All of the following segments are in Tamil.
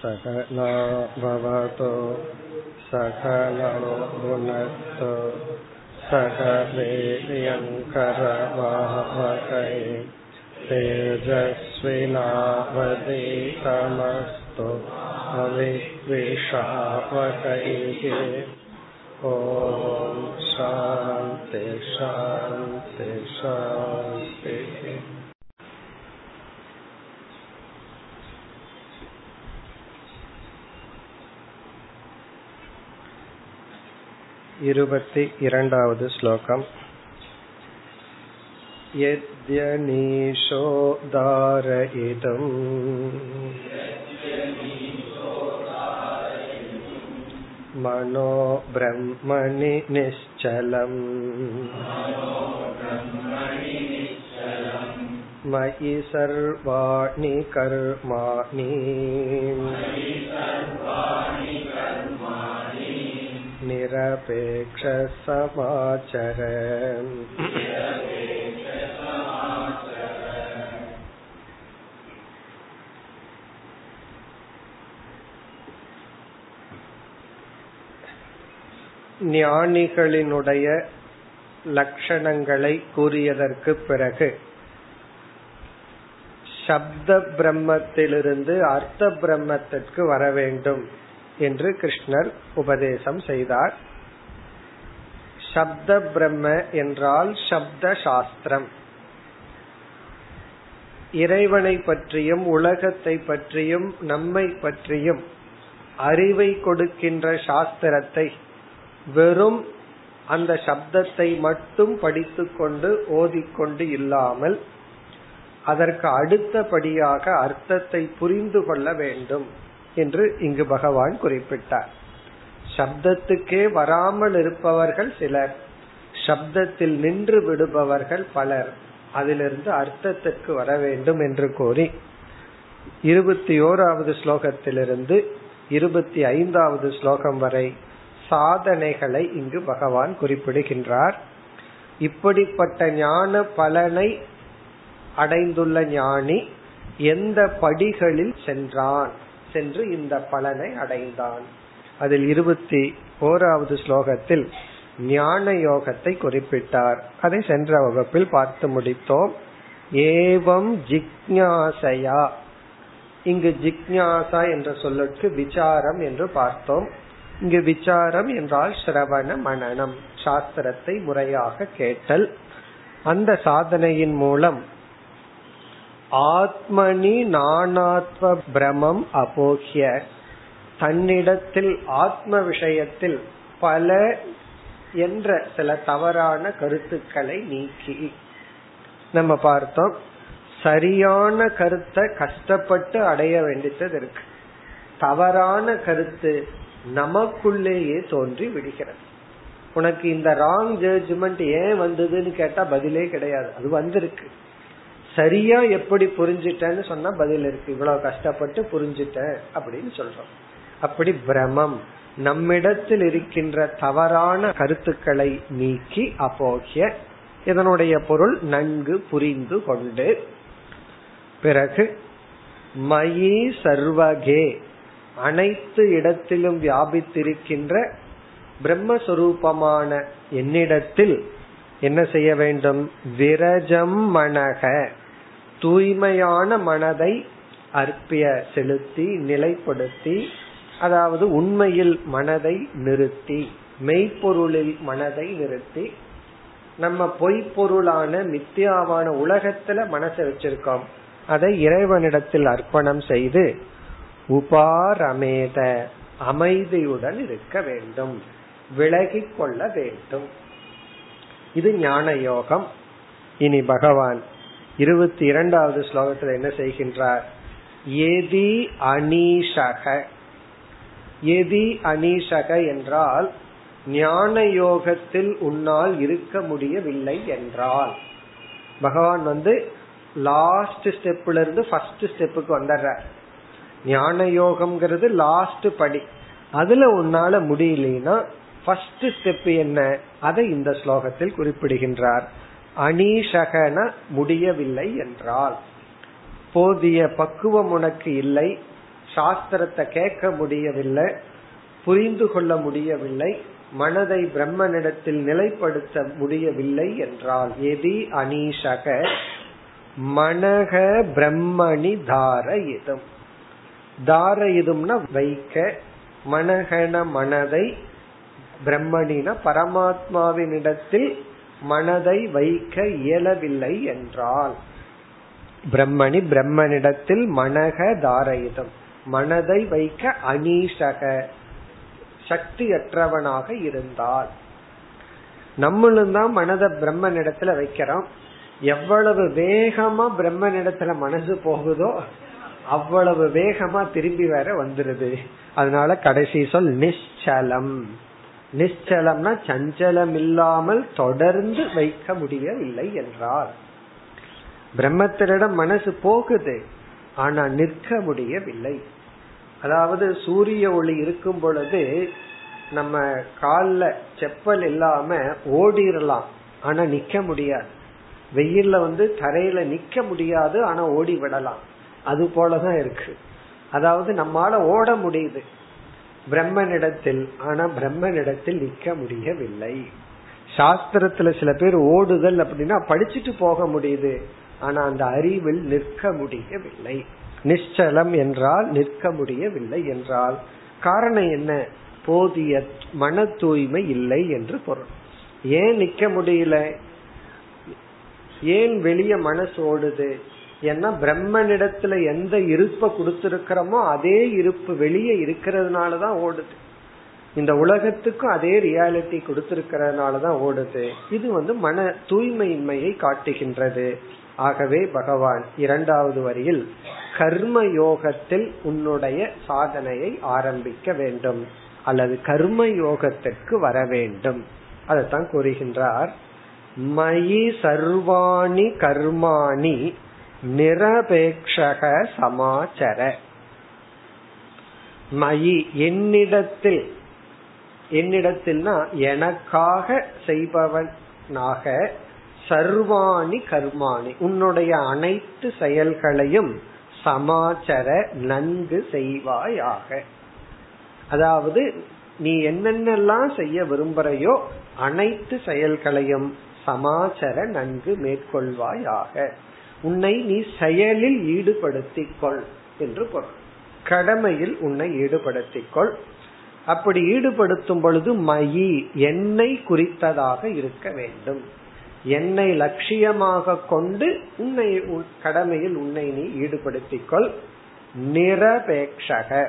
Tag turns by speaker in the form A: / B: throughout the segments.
A: सकला भवतो सकलो भुनक्तो सक वीर्यङ्करवाहकै तेजस्विनावदीतमस्तु अविद्विषावकैः ॐ शान्ति शान्ति शान्तिः इरण्डावद् श्लोकम् यद्यनीशोदारयितुम् मनो ब्रह्मणि निश्चलम् मयि सर्वाणि कर्माणि निरपेक्षसमाचर ஞானிகளினுடைய லட்சணங்களை கூறியதற்கு பிறகு சப்த பிரம்மத்திலிருந்து அர்த்த பிரம்மத்திற்கு வர வேண்டும் என்று கிருஷ்ணர் உபதேசம் செய்தார் சப்த பிரம்ம என்றால் சப்த சாஸ்திரம் இறைவனை பற்றியும் உலகத்தை பற்றியும் நம்மை பற்றியும் அறிவை கொடுக்கின்ற சாஸ்திரத்தை வெறும் அந்த சப்தத்தை மட்டும் படித்துக்கொண்டு ஓதிக்கொண்டு இல்லாமல் அதற்கு அடுத்தபடியாக அர்த்தத்தை புரிந்து கொள்ள வேண்டும் என்று இங்கு பகவான் குறிப்பிட்டார். சப்தத்துக்கே வராமல் இருப்பவர்கள் சிலர். சப்தத்தில் நின்று விடுபவர்கள் பலர். அதிலிருந்து அர்த்தத்திற்கு வர வேண்டும் என்று கூறி. இருபத்தி ஓராவது ஸ்லோகத்திலிருந்து இருபத்தி ஐந்தாவது ஸ்லோகம் வரை சாதனைகளை இங்கு பகவான் குறிப்பிடுகின்றார். இப்படிப்பட்ட ஞான பலனை அடைந்துள்ள ஞானி எந்த படிகளில் சென்றான்? சென்று இந்த பலனை அடைந்தான். அதில் இருபத்தி ஓராவது ஸ்லோகத்தில் ஞான யோகத்தை குறிப்பிட்டார். அதை சென்ற வகுப்பில் பார்த்து முடித்தோம். ஏவம் ஜிக்ஞாசையா. இங்கு ஜிக்ஞாசா என்ற சொல்லுக்கு விசாரம் என்று பார்த்தோம். இங்கு விசாரம் என்றால் சிரவண மனநம் சாஸ்திரத்தை முறையாக கேட்டல். அந்த சாதனையின் மூலம் ஆத்மனி நானாத்வ பிரமம் அபோக்ய. தன்னிடத்தில் ஆத்ம விஷயத்தில் பல என்ற சில தவறான கருத்துக்களை நீக்கி. நம்ம பார்த்தோம் சரியான கருத்தை கஷ்டப்பட்டு அடைய வேண்டியது இருக்கு. தவறான கருத்து நமக்குள்ளேயே தோன்றி விடுகிறது. உனக்கு இந்த ராங் ஜட்ஜ்மெண்ட் ஏன் வந்ததுன்னு கேட்டா பதிலே கிடையாது. அது வந்திருக்கு. சரியா எப்படி புரிஞ்சிட்டேன்னு சொன்னா பதில் இருக்கு. இவ்வளவு கஷ்டப்பட்டு புரிஞ்சிட்டேன் அப்படின்னு சொல்றோம். அப்படி பிரமம். நம்மிடத்தில் இருக்கின்ற தவறான கருத்துக்களை நீக்கி அப்போகிய இதனுடைய பொருள் நன்கு புரிந்து கொண்டு. பிறகு மயி சர்வகே அனைத்து இடத்திலும் வியாபித்திருக்கின்ற பிரம்மஸ்வரூபமான என்னிடத்தில் என்ன செய்ய வேண்டும்? விரஜம் மனக தூய்மையான மனதை அற்பிய செலுத்தி நிலைப்படுத்தி அதாவது உண்மையில் மனதை நிறுத்தி மெய்ப்பொருளில் மனதை நிறுத்தி நம்ம பொய்ப்பொருளான மித்தியாவான உலகத்துல மனசை வச்சிருக்கோம். அதை இறைவனிடத்தில் அர்ப்பணம் செய்து உபாரமேத அமைதியுடன் இருக்க வேண்டும் விலகி கொள்ள வேண்டும். இது ஞான யோகம். இனி பகவான் இருபத்தி இரண்டாவது ஸ்லோகத்தில் என்ன செய்கின்றார்? எதி அனீஷக. எதி அனீஷக என்றால் ஞான யோகத்தில் உன்னால் இருக்க முடியவில்லை என்றால். பகவான் வந்து லாஸ்ட் ஸ்டெப்ல இருந்து ஃபர்ஸ்ட் ஸ்டெப்புக்கு வந்துடுற ஞான யோகம்ங்கிறது லாஸ்ட் படி. அதுல உன்னால முடியலனா ஃபர்ஸ்ட் ஸ்டெப் என்ன? அதை இந்த ஸ்லோகத்தில் குறிப்பிடுகின்றார். அனீஷகன முடியவில்லை என்றால். போதிய பக்குவம் உனக்கு இல்லை சாஸ்திரத்தை கேட்க முடியவில்லை புரிந்து கொள்ள முடியவில்லை மனதை பிரம்மனிடத்தில் நிலைப்படுத்த முடியவில்லை என்றால் எதி அனீஷக மனக பிரம்மணி தார இதம். தார இதும்னா வைக்க மனகன மனதை பிரம்மணின பரமாத்மாவினிடத்தில் மனதை வைக்க இயலவில்லை என்றால் பிரம்மணி பிரம்மனிடத்தில் மனக தாரயிதம் மனதை வைக்க அனீஷக சக்தியற்றவனாக இருந்தால். நம்மளும் தான் மனதை பிரம்ம இடத்துல வைக்கிறோம். எவ்வளவு வேகமா பிரம்ம இடத்துல மனசு போகுதோ அவ்வளவு வேகமா திரும்பி வேற வந்துருது. அதனால கடைசி சொல் நிச்சலம். நிச்சலம்னா சஞ்சலம் இல்லாமல் தொடர்ந்து வைக்க முடியவில்லை என்றார் பிரம்மத்திடம் மனசு போகுது. ஆனா நிற்க முடியவில்லை. அதாவது சூரிய ஒளி இருக்கும் பொழுது நம்ம கால்ல செப்பல் இல்லாம ஓடிடலாம் ஆனா நிக்க முடியாது. வெயில்ல வந்து தரையில நிக்க முடியாது ஆனா ஓடி விடலாம். அது போலதான் இருக்கு. அதாவது நம்மால ஓட முடியுது. பிரம்மனிடத்தில் ஆனா பிரம்மனிடத்தில் நிக்க முடியவில்லை. சாஸ்திரத்துல சில பேர் ஓடுதல் அப்படின்னா படிச்சுட்டு போக முடியுது. ஆனா அந்த அறிவில் நிற்க முடியவில்லை. நிச்சலம் என்றால் நிற்க முடியவில்லை என்றால் காரணம் என்ன? போதிய மன தூய்மை இல்லை என்று பொருள். ஏன் நிக்க முடியல? ஏன் வெளிய மனசு ஓடுது? ஏன்னா பிரம்மனிடத்துல எந்த இருப்பை கொடுத்திருக்கிறோமோ அதே இருப்பு வெளியே இருக்கிறதுனாலதான் ஓடுது. இந்த உலகத்துக்கும் அதே ரியாலிட்டி கொடுத்திருக்கிறதுனாலதான் ஓடுது. இது வந்து மன தூய்மையின்மையை காட்டுகின்றது. ஆகவே பகவான் இரண்டாவது வரியில் கர்ம யோகத்தில் உன்னுடைய சாதனையை ஆரம்பிக்க வேண்டும் அல்லது கர்ம யோகத்திற்கு வர வேண்டும். அதைத்தான் கூறுகின்றார். மயி சர்வாணி கர்மாணி நிரபேக்ஷக சமாச்சர. மயி என்னிடத்தில் என்னிடத்தில்னா எனக்காக செய்பவனாக சர்வாணி கர்மாணி. உன்னுடைய அனைத்து செயல்களையும் சமாச்சர நன்கு செய்வாயாக. அதாவது நீ என்னென்னலாம் செய்ய விரும்புறையோ அனைத்து செயல்களையும் சமாச்சர நன்கு மேற்கொள்வாயாக. உன்னை நீ செயலில் ஈடுபடுத்திக் கொள் என்று பொருள். கடமையில் உன்னை ஈடுபடுத்திக் கொள் அப்படி ஈடுபடுத்தும் பொழுது மயி என்னை குறித்ததாக இருக்க வேண்டும். என்னை லட்சியமாக கொண்டு உன்னை கடமையில் உன்னை நீ ஈடுபடுத்திக்கொள். நிரபேட்சக நிரபேக்ஷக.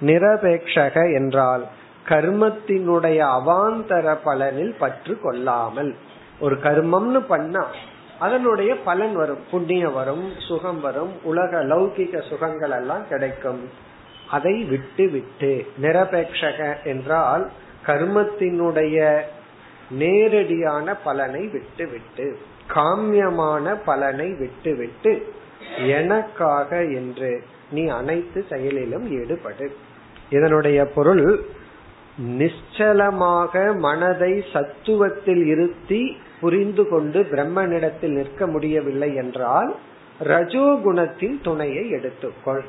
A: நிரபேக்ஷக என்றால் கர்மத்தினுடைய அவாந்தர பலனில் பற்று கொள்ளாமல். ஒரு கர்மம்னு பண்ணா அதனுடைய பலன் வரும். புண்ணியம் வரும் சுகம் வரும் உலக லௌகிக சுகங்கள் எல்லாம் கிடைக்கும். அதை விட்டு விட்டு நிரபேட்சக என்றால் கர்மத்தினுடைய நேரடியான பலனை விட்டு விட்டு காமியமான பலனை விட்டு விட்டு எனக்காக என்று நீ அனைத்து செயலிலும் ஈடுபடு. இதனுடைய பொருள் நிச்சலமாக மனதை சத்துவத்தில் இருத்தி புரிந்து கொண்டு பிரம்மனிடத்தில் நிற்க முடியவில்லை என்றால் ரஜோகுணத்தின் துணையை எடுத்துக்கொள்.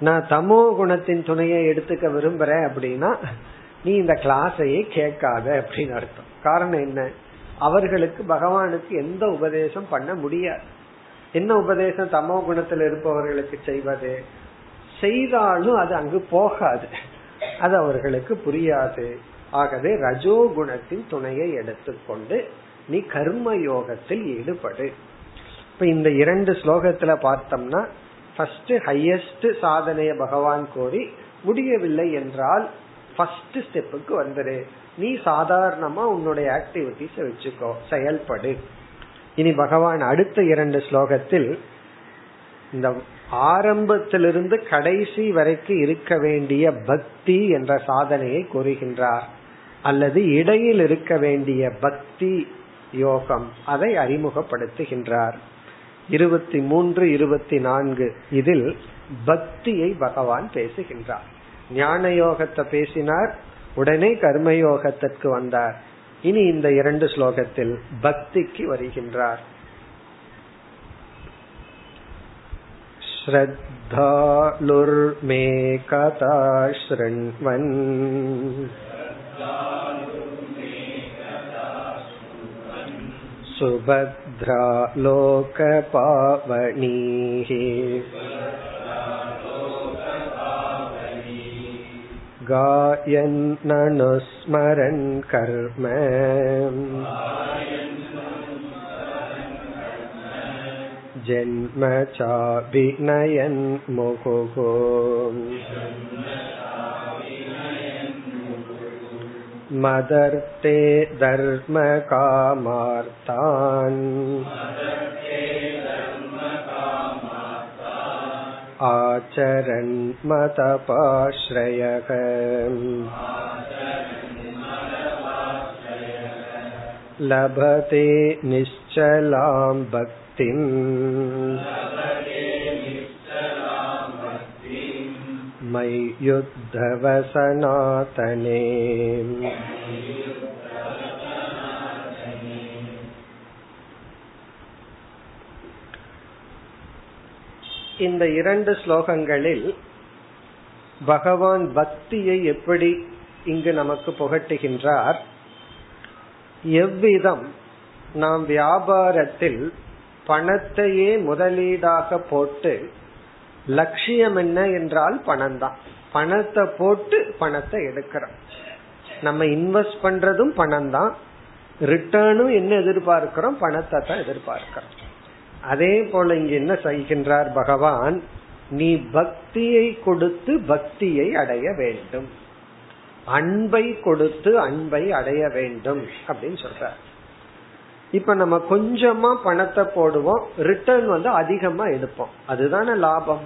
A: நான் தமோ குணத்தின் துணையை எடுத்துக்க விரும்புறேன் அப்படின்னா நீ இந்த கிளாஸையே கேட்காத அப்படின்னு அர்த்தம். காரணம் என்ன? அவர்களுக்கு பகவானுக்கு எந்த உபதேசம் பண்ண முடியாது. என்ன உபதேசம் தமோ குணத்தில் இருப்பவர்களுக்கு செய்வது? செய்தாலும் அது அங்கு போகாது. அது அவர்களுக்கு புரியாது. ஆகவே ரஜோ குணத்தின் துணையை எடுத்துக்கொண்டு நீ கர்ம யோகத்தில் ஈடுபடு. இப்ப இந்த இரண்டு ஸ்லோகத்துல பார்த்தோம்னா ஃபர்ஸ்ட் ஹையஸ்ட் சாதனைய பகவான் கோரி முடியவில்லை என்றால் ஃபர்ஸ்ட் ஸ்டெப்புக்கு வந்துரு. நீ சாதாரணமா உன்னுடைய ஆக்டிவிட்டிஸ் வச்சுக்கோ. செயல்படு. இனி பகவான் அடுத்த இரண்டு ஸ்லோகத்தில் இந்த ஆரம்பத்திலிருந்து கடைசி வரைக்கும் இருக்க வேண்டிய பக்தி என்ற சாதனையை கூறுகின்றார். அல்லது இடையில் இருக்க வேண்டிய பக்தி யோகம் அதை அறிமுகப்படுத்துகின்றார். இருபத்தி மூன்று இருபத்தி நான்கு இதில் பக்தியை பகவான் பேசுகின்றார். ஞான யோகத்தை பேசினார் உடனே கர்மயோகத்திற்கு வந்தார் இனி இந்த இரண்டு ஸ்லோகத்தில் பக்திக்கு வருகின்றார் श्रद्धालुर्मे कथा शृण्वन् सुभद्रा लोकपावनीः गायन्ननुस्मरन् कर्म जन्म चाभिनयन् मुहुः मदर्ते धर्मकामार्तान् आचरन् मतपाश्रयः लभते निश्चलां भक्तिम् मय्युद्धव सनातने இந்த இரண்டு ஸ்லோகங்களில் பகவான் பக்தியை எப்படி இங்கு நமக்கு புகட்டுகின்றார்? எவ்விதம் நாம் வியாபாரத்தில் பணத்தையே முதலீடாக போட்டு லட்சியம் என்ன என்றால் பணம் தான் பணத்தை போட்டு பணத்தை எடுக்கிறோம். நம்ம இன்வெஸ்ட் பண்றதும் பணம் தான் ரிட்டர்னும் என்ன எதிர்பார்க்கிறோம்? பணத்தை தான் எதிர்பார்க்கிறோம். அதே போல இங்க என்ன செய்கின்றார் பகவான்? நீ பக்தியை கொடுத்து பக்தியை அடைய வேண்டும். அன்பை கொடுத்து அன்பை அடைய வேண்டும் அப்படின்னு சொல்றார். இப்ப நம்ம கொஞ்சமா பணத்தை போடுவோம் ரிட்டர்ன் வந்து அதிகமா எடுப்போம். அதுதானே லாபம்.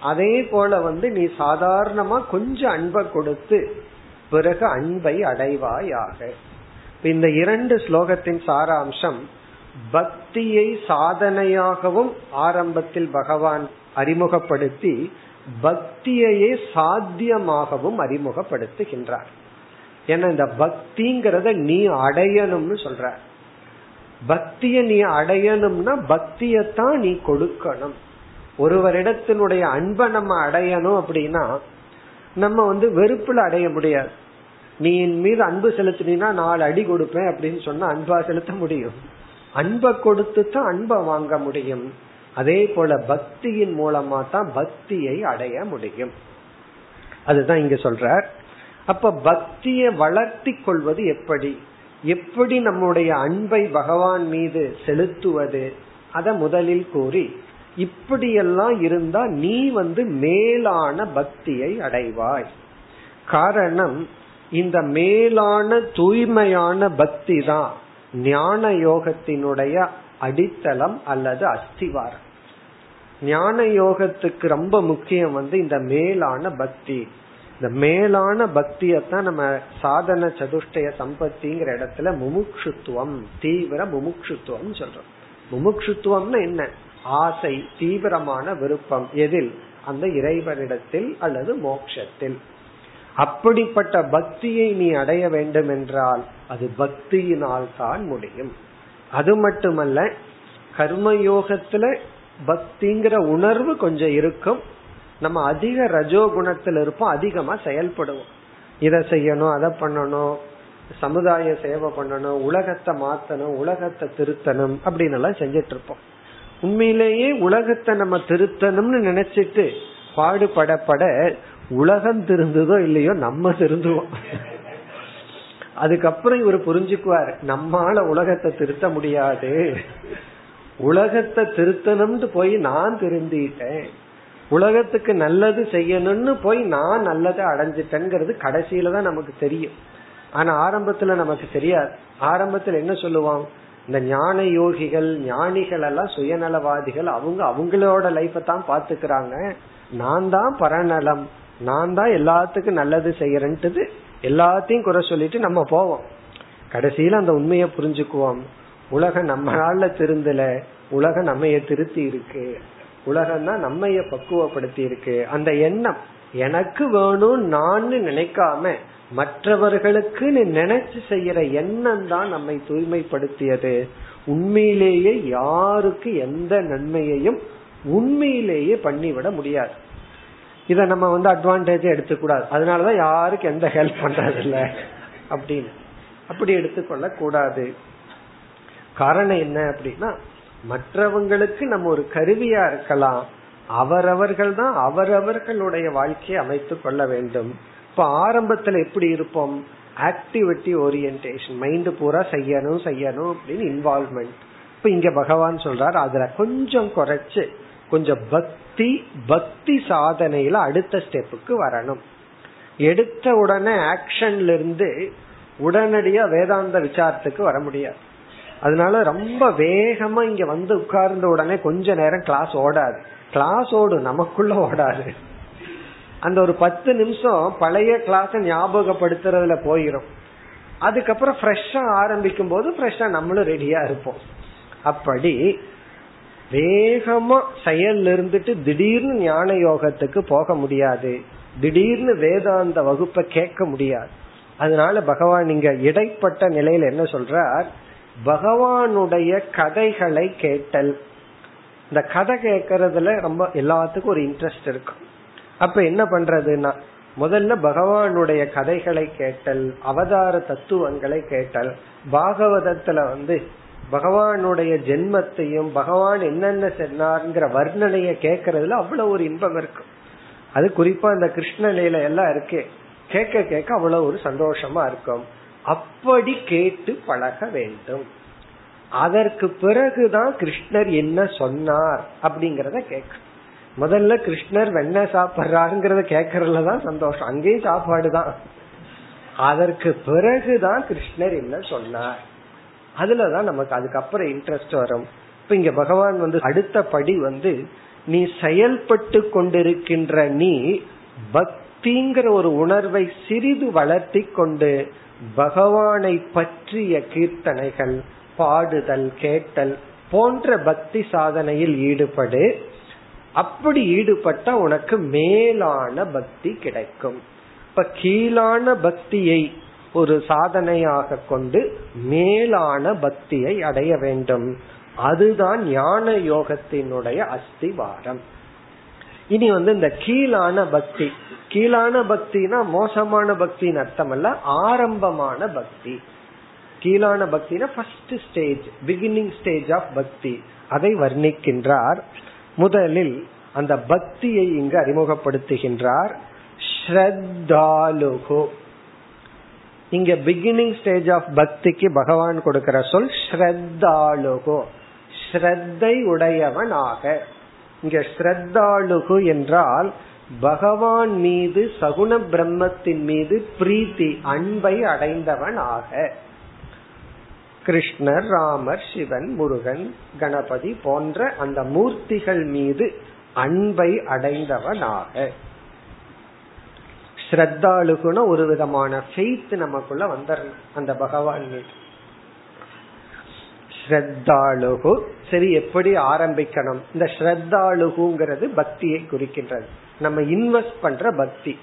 A: அதே போல வந்து நீ சாதாரணமா கொஞ்சம் அன்பை கொடுத்து பிறகு அன்பை அடைவாயாக. இந்த இரண்டு ஸ்லோகத்தின் சாராம்சம் பக்தியை சாதனையாகவும் ஆரம்பத்தில் பகவான் அறிமுகப்படுத்தி பக்தியையே சாத்தியமாகவும் அறிமுகப்படுத்துகின்றார். ஏன்னா இந்த பக்திங்கிறத நீ அடையணும்னு சொல்ற. பக்திய நீ அடையணும்னா பக்தியத்தான் நீ கொடுக்கணும். ஒருவரிடத்தினுடைய அன்பை நம்ம அடையணும் அப்படின்னா நம்ம வந்து வெறுப்புல அடைய முடியாது. நீ என் மீது அன்பு செலுத்தினா நாலு அடி கொடுப்பேன் அப்படின்னு சொன்னா அன்பா செலுத்த முடியும். அன்பை கொடுத்து தான் அன்பை வாங்க முடியும். அதே போல பக்தியின் மூலமா தான் பக்தியை அடைய முடியும். அதுதான் இங்க சொல்றார். அப்ப பக்தியை வளர்த்தி கொள்வது எப்படி? எப்படி நம்முடைய அன்பை பகவான் மீது செலுத்துவது? அத முதலில் கூறி இப்படியெல்லாம் இருந்தா நீ வந்து மேலான பக்தியை அடைவாய். காரணம் இந்த மேலான தூய்மையான பக்தி தான். ஞான யோகத்தினுடைய அடித்தளம் அல்லது அஸ்திவாரம். ஞான யோகத்துக்கு ரொம்ப முக்கியம் வந்து இந்த மேலான பக்தி. இந்த மேலான பக்தியத்தான் நம்ம சாதன சதுஷ்டய சம்பத்திங்கிற இடத்துல முமுட்சுத்துவம் தீவிர முமுட்சுத்துவம் சொல்றோம். முமுட்சுத்துவம்னு என்ன? ஆசை தீவிரமான விருப்பம். எதில்? அந்த இறைவனிடத்தில் அல்லது மோக்ஷத்தில். அப்படிப்பட்ட பக்தியை நீ அடைய வேண்டும் என்றால் அது பக்தியினால் தான் முடியும். அது மட்டுமல்ல கர்மயோகத்துல பக்திங்கிற உணர்வு கொஞ்சம் இருக்கும். நம்ம அதிக ரஜோ குணத்துல இருப்போம் அதிகமா செயல்படுவோம். இதை செய்யணும் அதை பண்ணணும் சமுதாய சேவை பண்ணணும் உலகத்தை மாத்தணும் உலகத்தை திருத்தணும் அப்படின்னு எல்லாம் செஞ்சிட்டு இருப்போம். உண்மையிலேயே உலகத்தை நம்ம திருத்தணும்னு நினைச்சிட்டு பாடுபடப்பட உலகம் திருந்ததோ இல்லையோ நம்ம திருந்துவோம். அதுக்கப்புறம் இவர் புரிஞ்சுக்குவார் நம்மால உலகத்தை திருத்த முடியாது. உலகத்தை திருத்தணும்னு போய் நான் திருந்திட்டேன். உலகத்துக்கு நல்லது செய்யணும்னு போய் நான் நல்லதை அடைஞ்சிட்டேங்கிறது கடைசியில தான் நமக்கு தெரியும். ஆனா ஆரம்பத்துல நமக்கு தெரியாது. ஆரம்பத்துல என்ன சொல்லுவான்? இந்த ஞான யோகிகள் ஞானிகள் எல்லாம் சுயநலவாதிகள் அவங்க அவங்களோட லைஃப தான் பாத்துக்கிறாங்க நான் தான் பரநலம். நான் தான் எல்லாத்துக்கும் நல்லது செய்யறேன்ட்டு எல்லாத்தையும் குறை சொல்லிட்டு நம்ம போவோம். கடைசியில அந்த உண்மையை புரிஞ்சுக்குவோம். உலகம் நம்மளால திருந்தல உலகம் நம்மைய திருத்தி இருக்கு. உலகம் தான் நம்மைய பக்குவப்படுத்தி இருக்கு. அந்த எண்ணம் எனக்கு வேணும் நான் நினைக்காம மற்றவர்களுக்கு நினைச்சு செய்யற எண்ணம் தான் நம்மை தூய்மைப்படுத்தியது. உண்மையிலேயே யாருக்கு எந்த நன்மையையும் உண்மையிலேயே பண்ணிவிட முடியாது. இத நம்ம வந்து அட்வான்டேஜ் எடுத்துக்கூடாது. அதனாலதான் யாருக்கு எந்த ஹெல்ப் பண்றது இல்ல அப்படின்னு. அப்படி எடுத்துக்கொள்ள கூடாது காரணம் என்ன அப்படின்னா மற்றவங்களுக்கு நம்ம ஒரு கருவியா இருக்கலாம். அவரவர்கள் தான் அவரவர்களுடைய வாழ்க்கையை அமைத்துக் கொள்ள வேண்டும். இப்ப ஆரம்பத்துல எப்படி இருப்போம்? ஆக்டிவிட்டி ஓரியன்டேஷன் மைண்ட் பூரா செய்யணும் செய்யணும் அப்படின்னு இன்வால்மெண்ட் இப்ப இங்க பகவான் சொல்றாரு அதுல கொஞ்சம் குறைச்சு கொஞ்சம் பக்தி பக்தி சாதனையில அடுத்த ஸ்டெப்புக்கு வரணும். எடுத்த உடனே ஆக்ஷன்ல இருந்து உடனடியா வேதாந்த விசாரத்துக்கு வர முடியாது. அதனால ரொம்ப வேகமா இங்க வந்து உட்கார்ந்த உடனே கொஞ்ச நேரம் கிளாஸ் ஓடாது. கிளாஸ் ஓடும் நமக்குள்ள ஓடாது. அந்த ஒரு பத்து நிமிஷம் பழைய கிளாஸ் ஞாபகப்படுத்துறதுல போயிரும். அதுக்கப்புறம் ஃப்ரெஷ்ஷா ஆரம்பிக்கும் போது ஃப்ரெஷ்ஷா நம்மளும் ரெடியா இருப்போம். அப்படி வேகமா செயல் இருந்துட்டு திடீர்னு ஞான யோகத்துக்கு போக முடியாது. திடீர்னு வேதாந்த வகுப்பை கேட்க முடியாது. அதனால பகவான் இங்க இடைப்பட்ட நிலையில என்ன சொல்றார்? பகவானுடைய கதைகளை கேட்டல். இந்த கதை கேட்கறதுல ரொம்ப எல்லாத்துக்கும் ஒரு இன்ட்ரெஸ்ட் இருக்கும். அப்ப என்ன பண்றதுன்னா முதல்ல பகவானுடைய கதைகளை கேட்டல் அவதார தத்துவங்களை கேட்டல். பாகவதத்துல வந்து பகவானுடைய ஜென்மத்தையும் பகவான் என்னென்ன சொன்னார்ங்கிற வர்ணனைய கேட்கறதுல அவ்வளவு ஒரு இன்பம் இருக்கும் அது குறிப்பா இந்த கிருஷ்ணலீல எல்லாம் இருக்கே. கேட்க கேட்க அவ்வளவு ஒரு சந்தோஷமா இருக்கும். அப்படி கேட்டு பழக வேண்டும். அதற்கு பிறகுதான் கிருஷ்ணர் என்ன சொன்னார் அப்படிங்கறத கேட்க. முதல்ல கிருஷ்ணர் வெண்ண சாப்பிட்றாருங்கிறத கேட்கறதுலதான் சந்தோஷம். அங்கேயும் சாப்பாடு தான் அதற்கு பிறகுதான் கிருஷ்ணர் என்ன சொன்னார்? அதுலதான் நமக்கு அதுக்கப்புறம் இன்ட்ரெஸ்ட் வரும். இப்ப இங்க பகவான் வந்து அடுத்த படி வந்து நீ செயல்பட்டு கொண்டிருக்கின்ற நீ பக்திங்கிற ஒரு உணர்வை சிறிது வளர்த்தி கொண்டு பகவானை பற்றிய கீர்த்தனைகள் பாடுதல் கேட்டல் போன்ற பக்தி சாதனையில் ஈடுபடு. அப்படி ஈடுபட்ட உனக்கு மேலான பக்தி கிடைக்கும். இப்ப கீழான பக்தியை ஒரு சாதனையாக கொண்டு மேலான பக்தியை அடைய வேண்டும். அதுதான் ஞான யோகத்தினுடைய அஸ்திவாரம். இனி வந்து இந்த கீழான பக்தி. கீழான பக்தினா மோசமான பக்தின்னு அர்த்தம் அல்ல ஆரம்பமான பக்தி. கீழான பக்தினா first stage beginning stage of பக்தி. அதை வர்ணிக்கின்றார். முதலில் அந்த பக்தியை இங்கு அறிமுகப்படுத்துகின்றார். ஸ்ரத்தாலுகு. இங்க பிகினிங் ஸ்டேஜ் ஆஃப் பக்திக்கு பகவான் கொடுக்கிற சொல் ஸ்ரத்தாலுகு ஸ்ரத்தை உடையவனாக. இங்க ஸ்ரத்தாலுகு என்றால் பகவான் மீது சகுண பிரம்மத்தின் மீது பிரீத்தி அன்பை அடைந்தவனாக. கிருஷ்ணர் ராமர் சிவன் முருகன் கணபதி போன்ற அந்த மூர்த்திகள் மீது அன்பை அடைந்தவனாக. ஸ்ரத்தாளுகுன ஒரு விதமான ஃபெய்த் நமக்குள்ள வந்துடணும் அந்த பகவான் ஸ்ரத்தாளுகு. சரி எப்படி ஆரம்பிக்கணும்? இந்த ஸ்ரத்தாளுகுங்கிறது பக்தியை குறிக்கின்றது. நம்ம இன்வெஸ்ட் பண்ற பக்தி.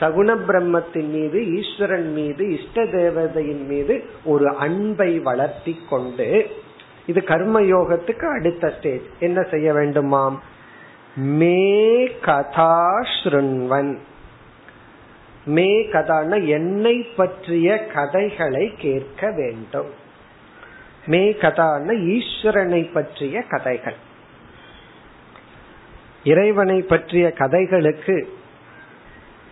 A: சகுண பிரம்மத்தின் மீது ஈஸ்வரன் மீது இஷ்ட தேவதையின் மீது ஒரு அன்பை வளர்த்தி கொண்டு இது கர்ம யோகத்துக்கு அடுத்த ஸ்டேஜ் என்ன செய்ய வேண்டுமாம்? மே கதா ஸ்ருண்வன். மே கதான என்னை பற்றிய கதைகளை கேட்க வேண்டும். மே கதான ஈஸ்வரனை பற்றிய கதைகள். இறைவனை பற்றிய கதைகளுக்கு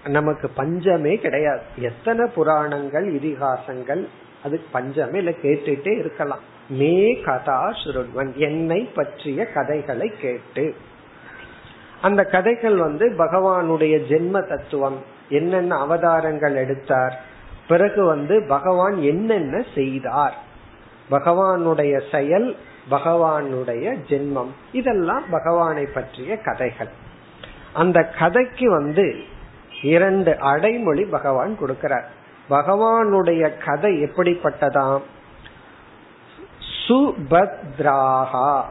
A: நமக்கு பஞ்சமே கிடையாது. எத்தனை புராணங்கள் இதிகாசங்கள் அது பஞ்சமே இல்ல கேட்டுட்டே இருக்கலாம். மே கதா சுருண்வன் என்னை பற்றிய கதைகளை கேட்டு. அந்த கதைகள் வந்து பகவானுடைய ஜென்ம தத்துவம். என்னென்ன அவதாரங்கள் எடுத்தார்? பிறகு வந்து பகவான் என்னென்ன செய்தார்? பகவானுடைய செயல் பகவானுடைய ஜென்மம். இதெல்லாம் பகவானை பற்றிய கதைகள். அந்த கதைக்கு வந்து இரண்டு அடைமொழி பகவான் கொடுக்கிறார். பகவானுடைய கதை எப்படிப்பட்டதாம்? சுபத்ராகா.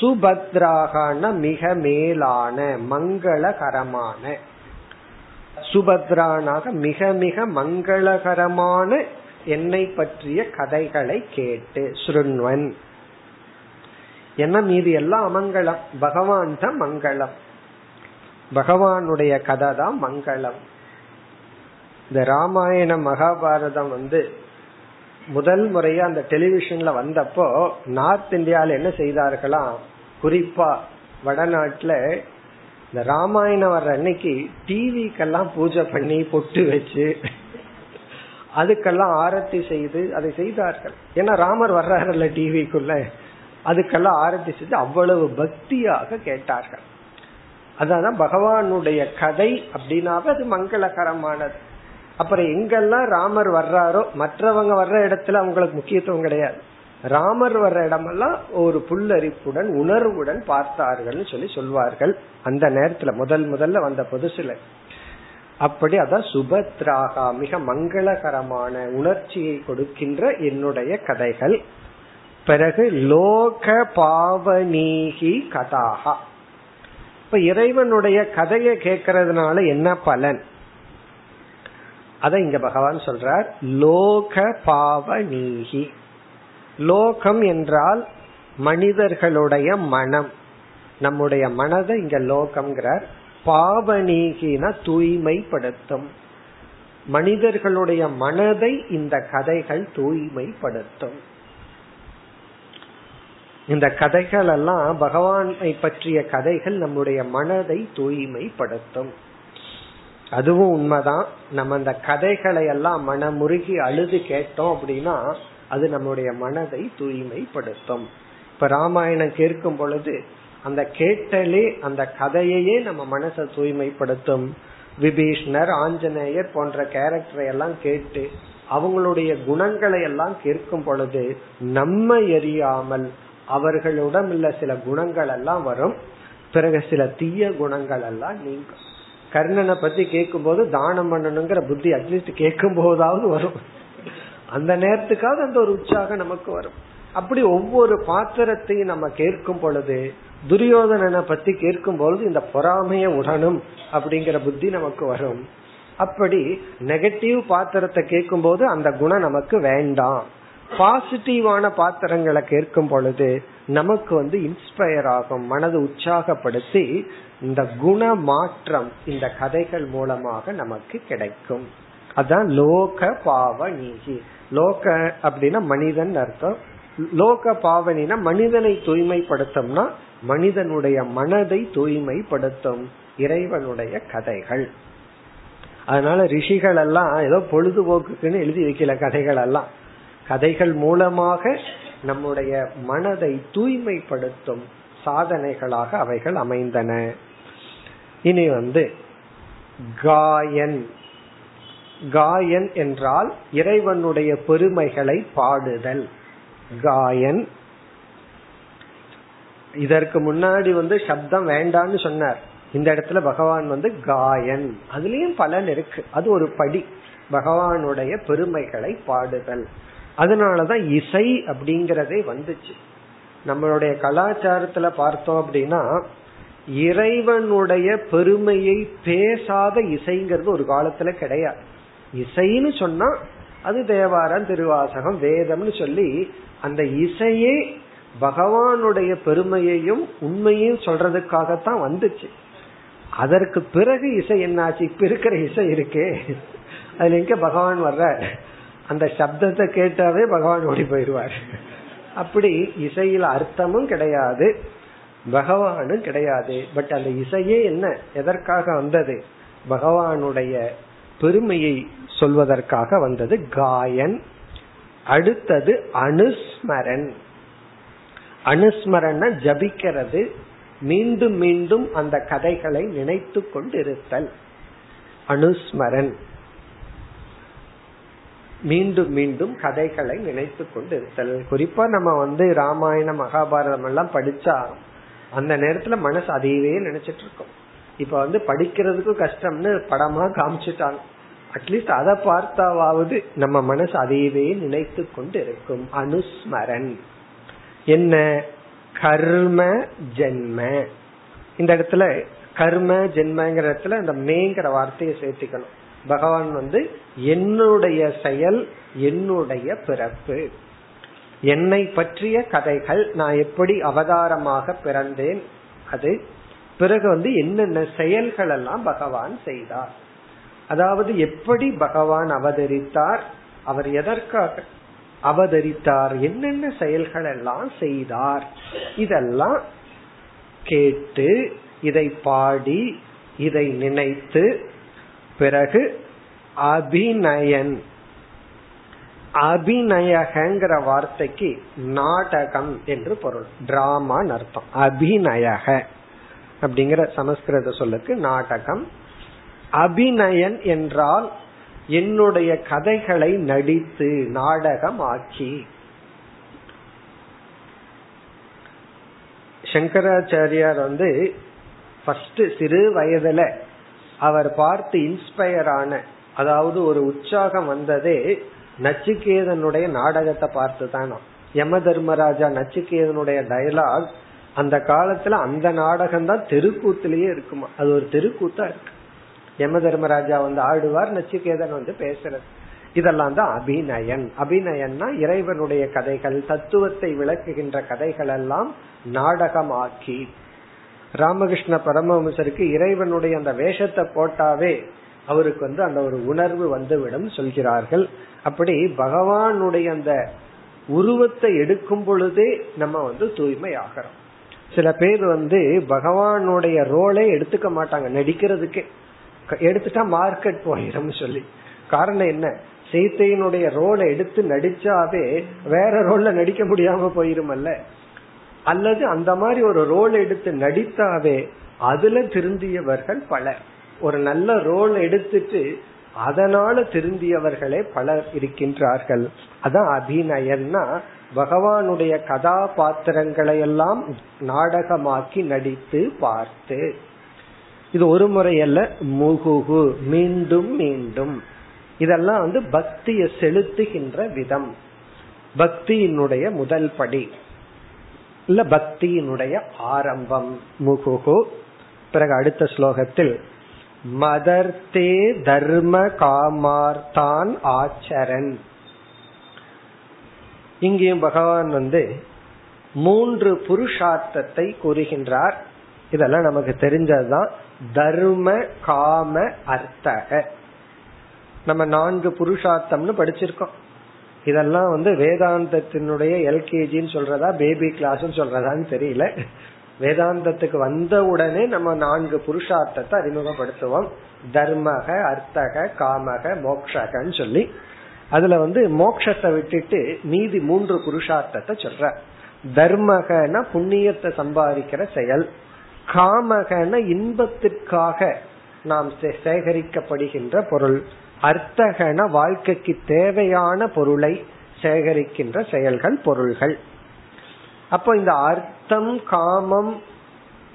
A: சுபத்ராகான மிக மேலான மங்களகரமான. சுபத்ரானாக மிக மிக மங்களகரமான என்னை பற்றிய கதைகளை கேட்டு ஸ்ருண்வன் என்ன மீதி எல்லாம் அமங்கலம் பகவான் தான் மங்களம். பகவானுடைய கதை தான் மங்களம். இந்த ராமாயணம் மகாபாரதம் வந்து முதல் முறையா அந்த டெலிவிஷன்ல வந்தப்போ நார்த் இந்தியால என்ன செய்தார்களாம் குறிப்பா வடநாட்டுல இந்த ராமாயணம் வர்ற அன்னைக்கு டிவிக்கெல்லாம் பூஜை பண்ணி பொட்டு வச்சு அதுக்கெல்லாம் ஆரத்தி செய்து அதை செய்தார்கள். ஏன்னா ராமர் வர்றாருல்ல டிவிக்குள்ள அதுக்கெல்லாம் ஆரத்தி செய்து அவ்வளவு பக்தியாக கேட்டார்கள். அதான் பகவானுடைய கதை அப்படின்னாவே அது மங்களகரமானது. அப்புறம் எங்கெல்லாம் ராமர் வர்றாரோ மற்றவங்க வர்ற இடத்துல அவங்களுக்கு முக்கியத்துவம் கிடையாது. ராமர் வர்ற இடமெல்லாம் ஒரு புல்லரிப்புடன் உணர்வுடன் பார்த்தார்கள் சொல்லி சொல்வார்கள். அந்த நேரத்துல முதல் முதல்ல வந்த புதுசுல. அப்படி அதான் சுபத்ராகா மிக மங்களகரமான உணர்ச்சியை கொடுக்கின்ற என்னுடைய கதைகள். பிறகு லோக பாவனீகி கதாகா இப்ப இறைவனுடைய கதையை கேட்கறதுனால என்ன பலன்? அத இங்க பகவான் சொல்றார். லோக பாவனீகி லோகம் என்றால் மனிதர்களுடைய மனம். நம்முடைய மனதை இங்க லோகம்ங்கிறார். பாவனீகின தூய்மைப்படுத்தும். மனிதர்களுடைய மனதை இந்த கதைகள் தூய்மைப்படுத்தும். இந்த கதைகள் எல்லாம் பகவானை பற்றிய கதைகள் நம்முடைய மனதை தூய்மைப்படுத்தும். அதுவும் உண்மைதான். நம்ம அந்த கதைகளை எல்லாம் மனமுருகி அழுது கேட்டோம் அப்படின்னா அது நம்முடைய மனதை தூய்மைப்படுத்தும். இப்ப ராமாயணம் கேட்கும் பொழுது அந்த கேட்டலே அந்த கதையையே நம்ம மனசை தூய்மைப்படுத்தும். விபீஷ்ணர் ஆஞ்சநேயர் போன்ற கேரக்டரை எல்லாம் கேட்டு அவங்களுடைய குணங்களை எல்லாம் கேட்கும் பொழுது நம்ம எரியாமல் அவர்களிடம் உள்ள சில குணங்கள் எல்லாம் வரும். பிறகு சில தீய குணங்கள் எல்லாம் நீங்கும். கர்ணனை பத்தி கேட்கும் போது தானம் பண்ணணுங்கிற புத்தி அட்லீஸ்ட் கேட்கும் போதாவது வரும். அந்த நேரத்துக்காவது அந்த ஒரு உற்சாகம் நமக்கு வரும். அப்படி ஒவ்வொரு பாத்திரத்தையும் நம்ம கேட்கும் பொழுது துரியோதனனை பத்தி கேட்கும் பொழுது இந்த பொறாமைய உடனும் அப்படிங்கிற புத்தி நமக்கு வரும். அப்படி நெகட்டிவ் பாத்திரத்தை கேட்கும் போது அந்த குணம் நமக்கு வேண்டாம். பாசிட்டிவான பாத்திரங்களை கேட்கும் பொழுது நமக்கு வந்து இன்ஸ்பயர் ஆகும். மனது உற்சாகப்படுத்தி இந்த குண மாற்றம் இந்த கதைகள் மூலமாக நமக்கு கிடைக்கும். அதான் லோக பாவ நீகி லோக அப்படின்னா மனிதன் அர்த்தம். லோக பாவனினா மனிதனை தூய்மைப்படுத்தும்னா மனிதனுடைய மனதை தூய்மைப்படுத்தும் இறைவனுடைய கதைகள். அதனால ரிஷிகள் எல்லாம் ஏதோ பொழுதுபோக்குக்குன்னு எழுதி வைக்கல கதைகள் எல்லாம் கதைகள் மூலமாக நம்முடைய மனதை தூய்மைப்படுத்தும் சாதனைகளாக அவைகள் அமைந்தன. இனி வந்து காயன். காயன் என்றால் இறைவனுடைய பெருமைகளை பாடுதல். காயன். இதற்கு முன்னாடி வந்து சப்தம் வேண்டான்னு சொன்னார். இந்த இடத்துல பகவான் வந்து காயன். அதுலயும் பலன் இருக்கு. அது ஒரு படி. பகவானுடைய பெருமைகளை பாடுதல். அதனாலதான் இசை அப்படிங்கறதே வந்துச்சு. நம்மளுடைய கலாச்சாரத்துல பார்த்தோம் அப்படின்னா இறைவனுடைய பெருமையை பேசாத இசைங்கிறது ஒரு காலத்துல கிடையாது. இசைன்னு சொன்னா அது தேவாரம் திருவாசகம் வேதம்னு சொல்லி அந்த இசையே பகவானுடைய பெருமையையும் உண்மையும் சொல்றதுக்காகத்தான் வந்துச்சு. அதற்கு பிறகு இசை என்னாச்சு? இப்ப இருக்கிற இசை இருக்கே. அதுல எங்க பகவான் வர்ற அந்த சப்தத்தை கேட்டாவே பகவான் ஓடி போயிடுவார். அப்படி இசையில அர்த்தமும் கிடையாது பகவானும் கிடையாது. பட் அந்த இசையே என்ன? எதற்காக வந்தது? பகவானுடைய பெருமையை சொல்வதற்காக வந்தது காயன். அடுத்தது அனுஸ்மரன். அனுஸ்மரன் ஜபிக்கிறது மீண்டும் மீண்டும் அந்த கதைகளை நினைத்து கொண்டிருத்தல். அனுஸ்மரன். மீண்டும் மீண்டும் கதைகளை நினைத்து கொண்டிருத்தல். குறிப்பா நம்ம வந்து ராமாயணம் மகாபாரதம் எல்லாம் படிச்சா அந்த நேரத்துல மனசு அதையவே நினைச்சிட்டு இருக்கோம். இப்ப வந்து படிக்கிறதுக்கும் கஷ்டம்னு படமா காமிச்சிட்டாங்க. அட்லீஸ்ட் அதை பார்த்தாவது நம்ம மனசு அதையவே நினைத்து கொண்டு இருக்கும். அனுஸ்மரன். என்ன? கர்ம ஜென்ம. இந்த இடத்துல கர்ம ஜென்மங்கிற இடத்துல அந்த மேங்கிற வார்த்தையை சேர்த்துக்கணும். பகவான் வந்து என்னுடைய செயல் என்னுடைய பிறப்பு. என்னை பற்றிய கதைகள் நான் எப்படி அவதாரமாக பிறந்தேன்? அது பிறகு வந்து என்னென்ன செயல்கள் எல்லாம் பகவான் செய்தார்? அதாவது எப்படி பகவான் அவதரித்தார் அவர் எதற்காக அவதரித்தார் என்னென்ன செயல்கள் எல்லாம் செய்தார் இதெல்லாம் கேட்டு இதை பாடி இதை நினைத்து பிறகு அபிநயன். அபிநயகங்கிற வார்த்தைக்கு நாடகம் என்று பொருள். டிராமான்னு அர்த்தம். அபிநயக அப்படிங்கிற சமஸ்கிருத சொல்லுக்கு நாடகம் அபிநயன் என்றால் என்னுடைய கதைகளை நடித்து நாடகம் ஆக்கி சங்கராச்சாரியார் வந்து ஃபர்ஸ்ட் சிறு வயதுல அவர் பார்த்து இன்ஸ்பயர் ஆன அதாவது ஒரு உற்சாகம் வந்ததே நச்சிகேதனுடைய நாடகத்தை பார்த்து தானோ. யம தர்மராஜா நச்சிகேதனுடைய டயலாக் அந்த காலத்துல அந்த நாடகம் தான் தெருக்கூத்திலேயே இருக்குமா. அது ஒரு தெருக்கூத்தா இருக்கு. யம தர்மராஜா வந்து ஆடுவார் நச்சுக்கேதன் வந்து பேசுறது இதெல்லாம் தான் அபிநயன். அபிநயன்னா இறைவனுடைய கதைகள் தத்துவத்தை விளக்குகின்ற கதைகள் எல்லாம் நாடகமாக்கி. ராமகிருஷ்ண பரமஹம்சருக்கு இறைவனுடைய அந்த வேஷத்தை போட்டாவே அவருக்கு வந்து அந்த ஒரு உணர்வு வந்துவிடும் சொல்கிறார்கள். அப்படி பகவானுடைய அந்த உருவத்தை எடுக்கும் பொழுதே நம்ம வந்து தூய்மை ஆகிறோம் சில பேர் வந்து பகவானுடைய ரோலே எடுத்துக்க மாட்டாங்க நடிக்கிறதுக்கே. எடுத்துட்டா மார்க்கெட் போயிடும் சொல்லி. காரணம் என்ன? சீத்தையினுடைய ரோலை எடுத்து நடிச்சாவே வேற ரோல்ல நடிக்க முடியாம போயிருமல்ல. அல்லது அந்த மாதிரி ஒரு ரோல் எடுத்து நடித்தாவே அதுல திருந்தியவர்கள் பலர். ஒரு நல்ல ரோல் எடுத்துட்டு அதனால திருந்தியவர்களே பலர் இருக்கின்றார்கள். அதான் அபிநயன்னா பகவானுடைய கதாபாத்திரங்களை எல்லாம் நாடகமாக்கி நடித்து பார்த்து. இது ஒரு முறை அல்ல முகுகு மீண்டும் மீண்டும். இதெல்லாம் வந்து பக்தியை செலுத்துகின்ற விதம். பக்தியினுடைய முதல் படி. இல்ல பக்தியினுடைய ஆரம்பம். முகுகு. பிறகு அடுத்த ஸ்லோகத்தில் மதர்த்தே தர்ம காமார்த்தான் ஆச்சரன். இங்கேயும் பகவான் வந்து மூன்று புருஷார்த்தத்தை கூறுகின்றார். இதெல்லாம் நமக்கு தெரிஞ்சதுதான். தர்ம காம அர்த்தக நம்ம நான்கு புருஷார்த்தம்னு படிச்சிருக்கோம். இதெல்லாம் வந்து வேதாந்தத்தினுடைய எல்கேஜின்னு சொல்றதா பேபி கிளாஸ் சொல்றதான்னு தெரியல. வேதாந்தத்துக்கு வந்த உடனே நம்ம நான்கு புருஷார்த்தத்தை அறிமுகப்படுத்துவோம். தர்மக அர்த்தக காமக மோக்ஷகன்னு சொல்லி. அதுல வந்து மோக்ஷத்தை விட்டுட்டு மீதி மூன்று புருஷார்த்தத்தை சொல்ற. தர்மகன புண்ணியத்தை சம்பாதிக்கிற செயல். காமகன இன்பத்திற்காக நாம் சேகரிக்கப்படுகின்ற பொருள் அர்த்தகன வாழ்க்கைக்கு தேவையான பொருளை சேகரிக்கின்ற செயல்கள் பொருள்கள். அப்போ இந்த அர்த்தம் காமம்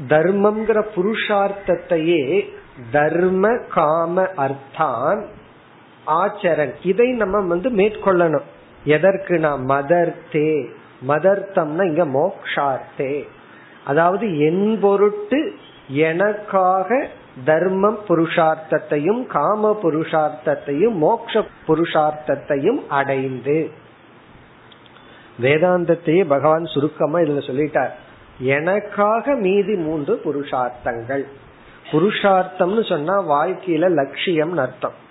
A: தர்மம்ங்கிற புருஷார்த்தத்தையே தர்ம காம அர்த்தான் ஆச்சரன். இதை நம்ம வந்து மேற்கொள்ளணும். எதற்கு நான் மதர்த்தே. மதர்த்தம்னா இங்க மோக்ஷார்த்தே. அதாவது என் பொருட்டு எனக்காக தர்மம் புருஷார்த்தத்தையும் காம புருஷார்த்தத்தையும் மோக்ஷ புருஷார்த்தத்தையும் அடைந்து. வேதாந்தத்தையே பகவான் சுருக்கமா இதுல சொல்லிட்டார். எனக்காக மீதி மூன்று புருஷார்த்தங்கள். புருஷார்த்தம்னு சொன்னா வாழ்க்கையில லட்சியம் அர்த்தம்.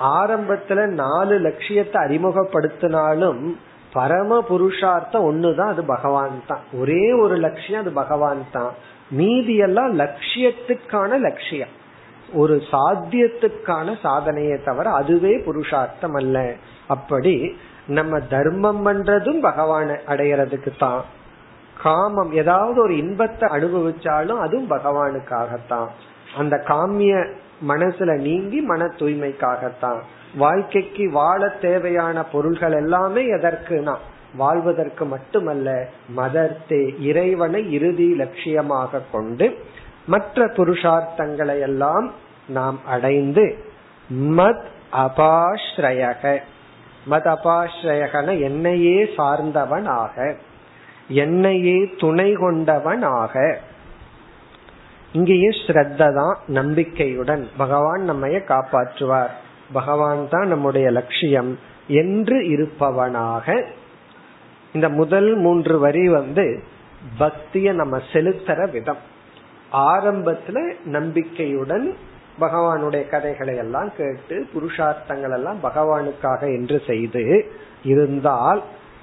A: ஆரம்பத்துல நாலு லட்சியத்தை அறிமுகப்படுத்தினாலும் பரம புருஷார்த்தம் ஒண்ணுதான் அது பகவான் தான் ஒரே ஒரு லட்சியம் அது பகவான் தான் மீதி எல்லாம் லட்சியத்துக்கான லட்சியம். ஒரு சாத்தியத்துக்கான சாதனையை தவிர அதுவே புருஷார்த்தம் அல்ல. அப்படி நம்ம தர்மம் பண்றதும் பகவான அடையறதுக்கு தான் காமம் ஏதாவது ஒரு இன்பத்தை அனுபவிச்சாலும் அதுவும் பகவானுக்காகத்தான். அந்த காமிய மனசுல நீங்கி மன தூய்மைக்காகத்தான். வாழ்க்கைக்கு வாழ தேவையான பொருள்கள் எல்லாமே எதற்குனா வாழ்வதற்கு மட்டுமல்ல மதர்த்தே இறைவனை இறுதி லட்சியமாக கொண்டு மற்ற புருஷார்த்தங்களை எல்லாம் நாம் அடைந்து மத் அபாஸ்ரயக மத் அபாஸ்ரயகன என்னையே சார்ந்தவன் ஆக என்னையே துணை கொண்டவன் ஆக. இங்கேயே ஸ்ரத்த தான் நம்பிக்கையுடன் பகவான் நம்மைய காப்பாற்றுவார். பகவான் தான் நம்முடைய லட்சியம் என்று இருப்பவனாக. இந்த முதல் மூன்று வரி வந்து பக்திய நம்ம செலுத்துற விதம். ஆரம்பத்துல நம்பிக்கையுடன் பகவானுடைய கதைகளை எல்லாம் கேட்டு புருஷார்த்தங்கள் எல்லாம் பகவானுக்காக என்று செய்து இருந்தால்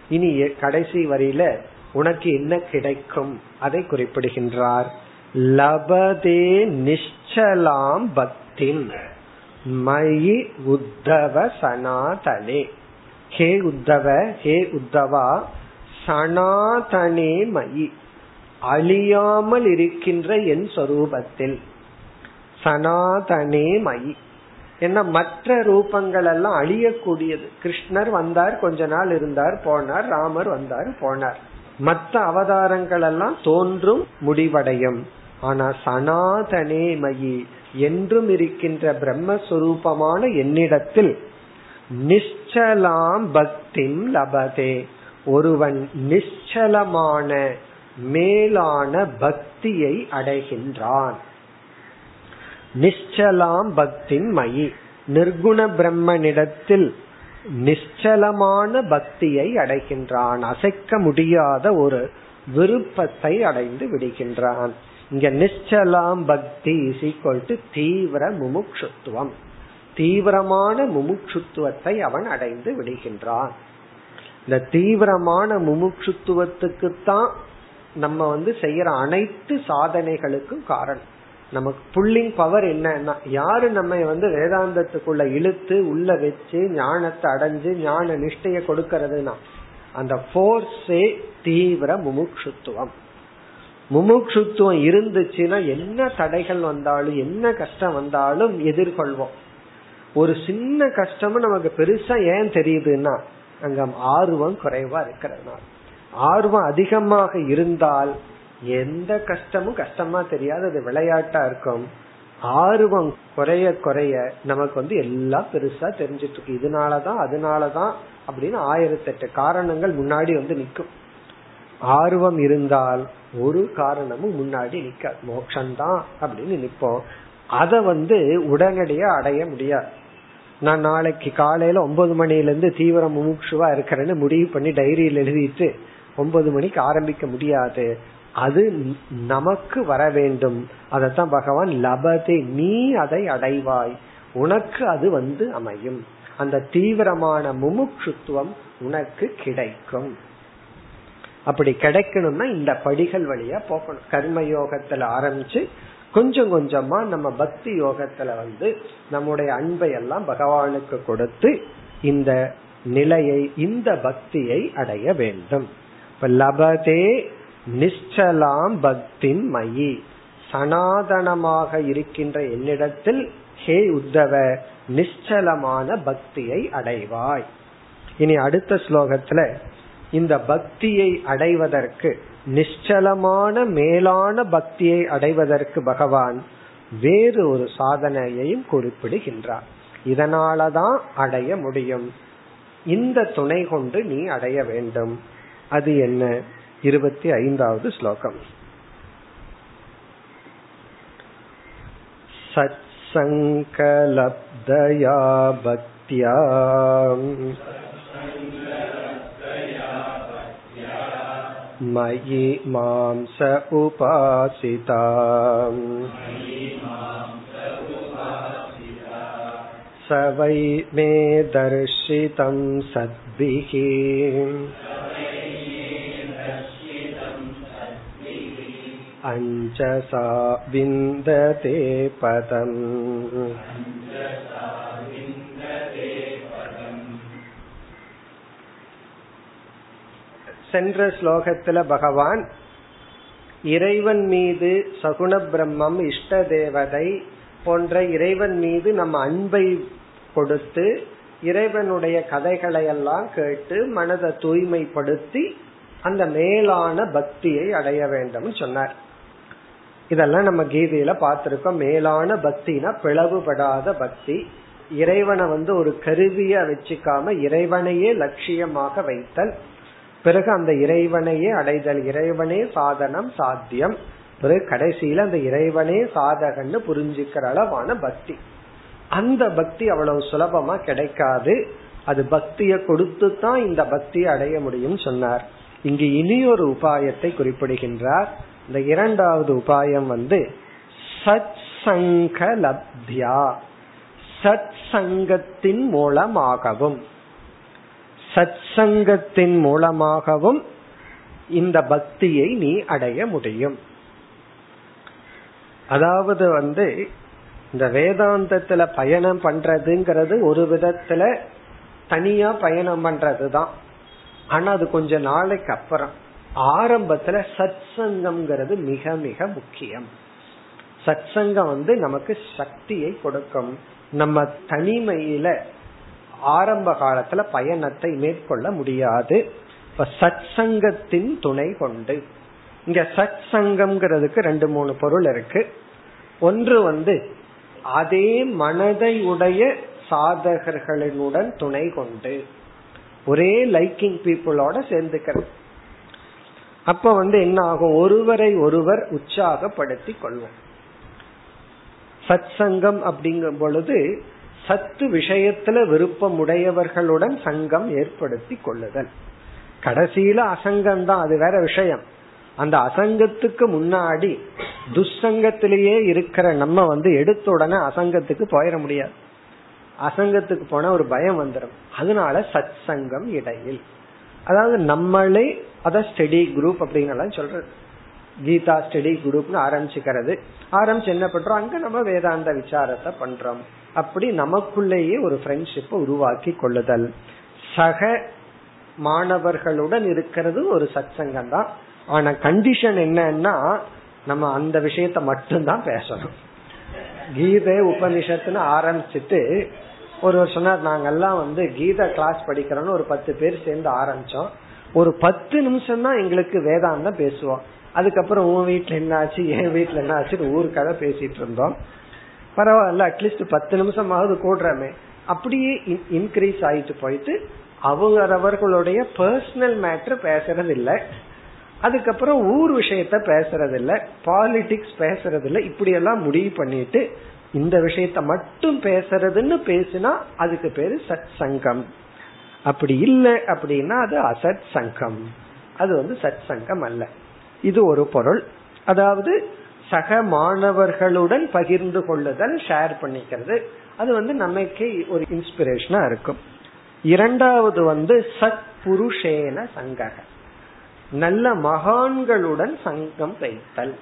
A: இனி கடைசி வரியில உனக்கு என்ன கிடைக்கும்? அதை குறிப்பிடுகின்றார். லபதே நிச்சலாம் பக்தின். மயி உத்தவ சனாதனே. ஹே உத்தவ ஹே உத்தவா சனாதனே மயி. அழியாமல் இருக்கின்ற என் சொரூபத்தில். சனாதனே மயி. என்ன மற்ற ரூபங்கள் எல்லாம் அழியக்கூடியது. கிருஷ்ணர் வந்தார் கொஞ்ச நாள் இருந்தார் போனார் ராமர் வந்தார் போனார். மற்ற அவதாரங்கள் எல்லாம் தோன்றும் முடிவடையும். ஆனா சனாதனே மயி என்றும் இருக்கின்ற பிரம்மஸ்வரூபமான என்னிடத்தில் நிச்சலாம் பக்திம் லபதே. ஒருவன் நிச்சலமான மேலான பக்தியை அடைகின்றான். நிச்சலாம் பக்தின் மயி. நிர்குண பிரம்மனிடத்தில் நிச்சலமான பக்தியை அடைகின்றான். அசைக்க முடியாத ஒரு விருப்பத்தை அடைந்து விடுகின்றான். இங்க நிச்சலாம் பக்தி டு தீவிர முமுட்சுத்துவம். தீவிரமான முமுட்சுத்துவத்தை அவன் அடைந்து விடுகின்றான். இந்த தீவிரமான முமுட்சுத்துவத்துக்குத்தான் நம்ம வந்து செய்யற அனைத்து சாதனைகளுக்கும் காரணம். நமக்கு புல்லிங் பவர் என்னன்னா யாரு நம்ம வந்து வேதாந்தத்துக்குள்ள இழுத்து உள்ள வச்சு ஞானத்தை அடைஞ்சு ஞான நிஷ்டைய கொடுக்கறதுனா அந்த போர்ஸே தீவிர முமுட்சுத்துவம். முமுட்சுத்துவம் இருந்துச்சுன்னா என்ன தடைகள் வந்தாலும் என்ன கஷ்டம் வந்தாலும் எதிர்கொள்வோம். ஒரு சின்ன கஷ்டமும் நமக்கு பெருசா ஏன் தெரியுதுன்னா அங்க ஆர்வம் குறைவா இருக்கிறதுனால. ஆர்வம் அதிகமாக இருந்தால் எந்த கஷ்டமும் கஷ்டமா தெரியாது அது விளையாட்டா இருக்கும். ஆர்வம் குறைய குறைய நமக்கு வந்து எல்லாம் பெருசா தெரிஞ்சிட்டு இருக்கு. இதனாலதான் அதனாலதான் அப்படின்னு ஆயிரத்தி எட்டு காரணங்கள் முன்னாடி வந்து நிற்கும். ஆர்வம் இருந்தால் ஒரு காரணமும் முன்னாடி நிக்க மோட்சம்தான் அப்படின்னு நிப்போம் அத வந்து உடனடியா அடைய முடியாது. நான் நாளைக்கு காலையில ஒன்பது மணில இருந்து தீவிர முமுட்சுவா இருக்கிறேன்னு முடிவு பண்ணி டைரியில் எழுதிட்டு ஒன்பது மணிக்கு ஆரம்பிக்க முடியாது. அது நமக்கு வர வேண்டும். அதத்தான் பகவான் லபதே நீ அதை அடைவாய். உனக்கு அது வந்து அமையும். அந்த தீவிரமான முமுட்சுத்துவம் உனக்கு கிடைக்கும். அப்படி கிடைக்கணும்னா இந்த படிகள் வழியா போகணும். கர்ம யோகத்துல ஆரம்பிச்சு கொஞ்சம் கொஞ்சமா நம்ம பக்தி யோகத்துல வந்து நம்முடைய அன்பை எல்லாம் பகவானுக்கு கொடுத்து இந்த நிலையை இந்த பக்தியை அடைய வேண்டும். இப்ப லபதே நிச்சலாம் பக்தின் மயி. சனாதனமாக இருக்கின்ற என்னிடத்தில் ஹே உத்தவ நிச்சலமான பக்தியை அடைவாய். இனி அடுத்த ஸ்லோகத்துல இந்த பக்தியை அடைவதற்கு நிச்சலமான மேலான பக்தியை அடைவதற்கு பகவான் வேறு ஒரு சாதனையையும் குறிப்பிடுகின்றார் இதனாலதான் அடைய முடியும் இந்த துணை கொண்டு நீ அடைய வேண்டும் அது என்ன இருபத்தி ஐந்தாவது ஸ்லோகம் सत्सङ्कलब्धया भक्त्या मयि मां स उपासिता स वै मे दर्शितं सद्भिः अञ्जसा विन्दते पदम् சென்ற ஸ்லோகத்துல பகவான் இறைவன் மீது சகுண பிரம்மம் இஷ்ட தேவதை போன்ற இறைவன் மீது நம்ம அன்பை கொடுத்து இறைவனுடைய கதைகளை எல்லாம் கேட்டு மனதை தூய்மைப்படுத்தி அந்த மேலான பக்தியை அடைய வேண்டும் சொன்னார். இதெல்லாம் நம்ம கீதையில பார்த்திருக்கோம். மேலான பக்தினா பிளவுபடாத பக்தி. இறைவனை வந்து ஒரு கருவிய வச்சுக்காம இறைவனையே லட்சியமாக வைத்தல். பிறகு அந்த இறைவனையே அடைதல். இறைவனே சாதனம் சாத்தியம். பிறகு கடைசியில அந்த இறைவனே சாதகன்னு புரிஞ்சுக்கிற அளவான பக்தி. அந்த பக்தி அவ்வளவு சுலபமா கிடைக்காது. அது பக்திய கொடுத்து தான் இந்த பக்தியை அடைய முடியும் சொன்னார். இங்கு இனி ஒரு உபாயத்தை குறிப்பிடுகின்றார். இந்த இரண்டாவது உபாயம் வந்து சத் சங்க லப்தியா. சத் சங்கத்தின் மூலமாகவும். சத் சங்கத்தின் மூலமாகவும் இந்த பக்தியை நீ அடைய முடியும். அதாவது வந்து இந்த வேதாந்தத்துல பயணம் பண்றதுங்கிறது ஒரு விதத்துல தனியா பயணம் பண்றதுதான். ஆனா அது கொஞ்ச நாளைக்கு அப்புறம். ஆரம்பத்துல சத் சங்கம்ங்கிறது மிக மிக முக்கியம். சத் சங்கம் வந்து நமக்கு சக்தியை கொடுக்கும். நம்ம தனிமையில ஆரம்ப காலத்துல பயணத்தை மேற்கொள்ள முடியாது. இப்ப சத் சங்கத்தின் துணை கொண்டு. இங்க சத் சங்கம்ங்கிறதுக்கு ரெண்டு மூணு பொருள் இருக்கு. ஒன்று வந்து அதே மனதை உடைய சாதகர்களுடன் துணை கொண்டு. ஒரே லைக்கிங் பீப்புளோட சேர்ந்துக்கிறது. அப்ப வந்து என்ன ஆகும்? ஒருவரை ஒருவர் உற்சாகப்படுத்தி கொள்வோம். சத் சங்கம் அப்படிங்கும் பொழுது சத்து விஷயத்துல விருப்பம் உடையவர்களுடன் சங்கம் ஏற்படுத்தி கொள்ளுதல். கடைசியில அசங்கம் தான் அது வேற விஷயம். அந்த அசங்கத்துக்கு முன்னாடி துசங்கத்திலேயே இருக்கிற நம்ம வந்து எடுத்த உடனே அசங்கத்துக்கு போயிட முடியாது. அசங்கத்துக்கு போனா ஒரு பயம் வந்துடும் அதனால சத் சங்கம் இடையில். அதாவது நம்மளே அத ஸ்டடி குரூப் அப்படிங்கலாம் சொல்றது. கீதா ஸ்டடி குரூப்னு ஆரம்பிச்சுக்கிறது. ஆரம்பிச்சு என்ன பண்றோம்? அங்க நம்ம வேதாந்த விசாரத்தை பண்றோம். அப்படி நமக்குள்ளேயே ஒரு ஃப்ரெண்ட்ஷிப்பை உருவாக்கி கொள்ளுதல். சக மாணவர்களுடன் இருக்கிறது ஒரு சத் சங்கம் தான். ஆனா கண்டிஷன் என்னன்னா நம்ம அந்த விஷயத்த மட்டும்தான் பேசணும். கீதை உபனிஷத்துன்னு ஆரம்பிச்சுட்டு ஒரு சொன்னார் நாங்கெல்லாம் வந்து கீதா கிளாஸ் படிக்கிறோம்னு ஒரு பத்து பேர் சேர்ந்து ஆரம்பிச்சோம். ஒரு பத்து நிமிஷம் தான் எங்களுக்கு வேதாந்தம் பேசுவோம். அதுக்கப்புறம் உன் வீட்டுல என்ன ஆச்சு என் வீட்டுல என்ன ஆச்சு ஊருக்காக பேசிட்டு இருந்தோம். பரவாயில்ல அட்லீஸ்ட் பத்து நிமிஷமாவது கூடுறமே. அப்படியே இன்க்ரீஸ் ஆயிட்டு போயிட்டு அவங்கவர்களுடைய பர்சனல் மேட்ரு பேசுறது இல்ல அதுக்கப்புறம் ஊர் விஷயத்த பேசுறது இல்ல பாலிடிக்ஸ் பேசுறது இல்ல இப்படி எல்லாம் முடிவு பண்ணிட்டு இந்த விஷயத்த மட்டும் பேசுறதுன்னு பேசினா அதுக்கு பேரு சத் சங்கம். அப்படி இல்லை அப்படின்னா அது அசத் சங்கம். அது வந்து சத் சங்கம் அல்ல. இது ஒரு பொருள். அதாவது சக மாணவர்களுடன் பகிர்ந்து கொள்ளுதல் ஷேர் பண்ணிக்கிறது. அது வந்து நமக்கே ஒரு இன்ஸ்பிரேஷனா இருக்கும். இரண்டாவது வந்து சத் புருஷேன சங்கக. நல்ல மகான்களுடன் சங்கம் வைத்தல்.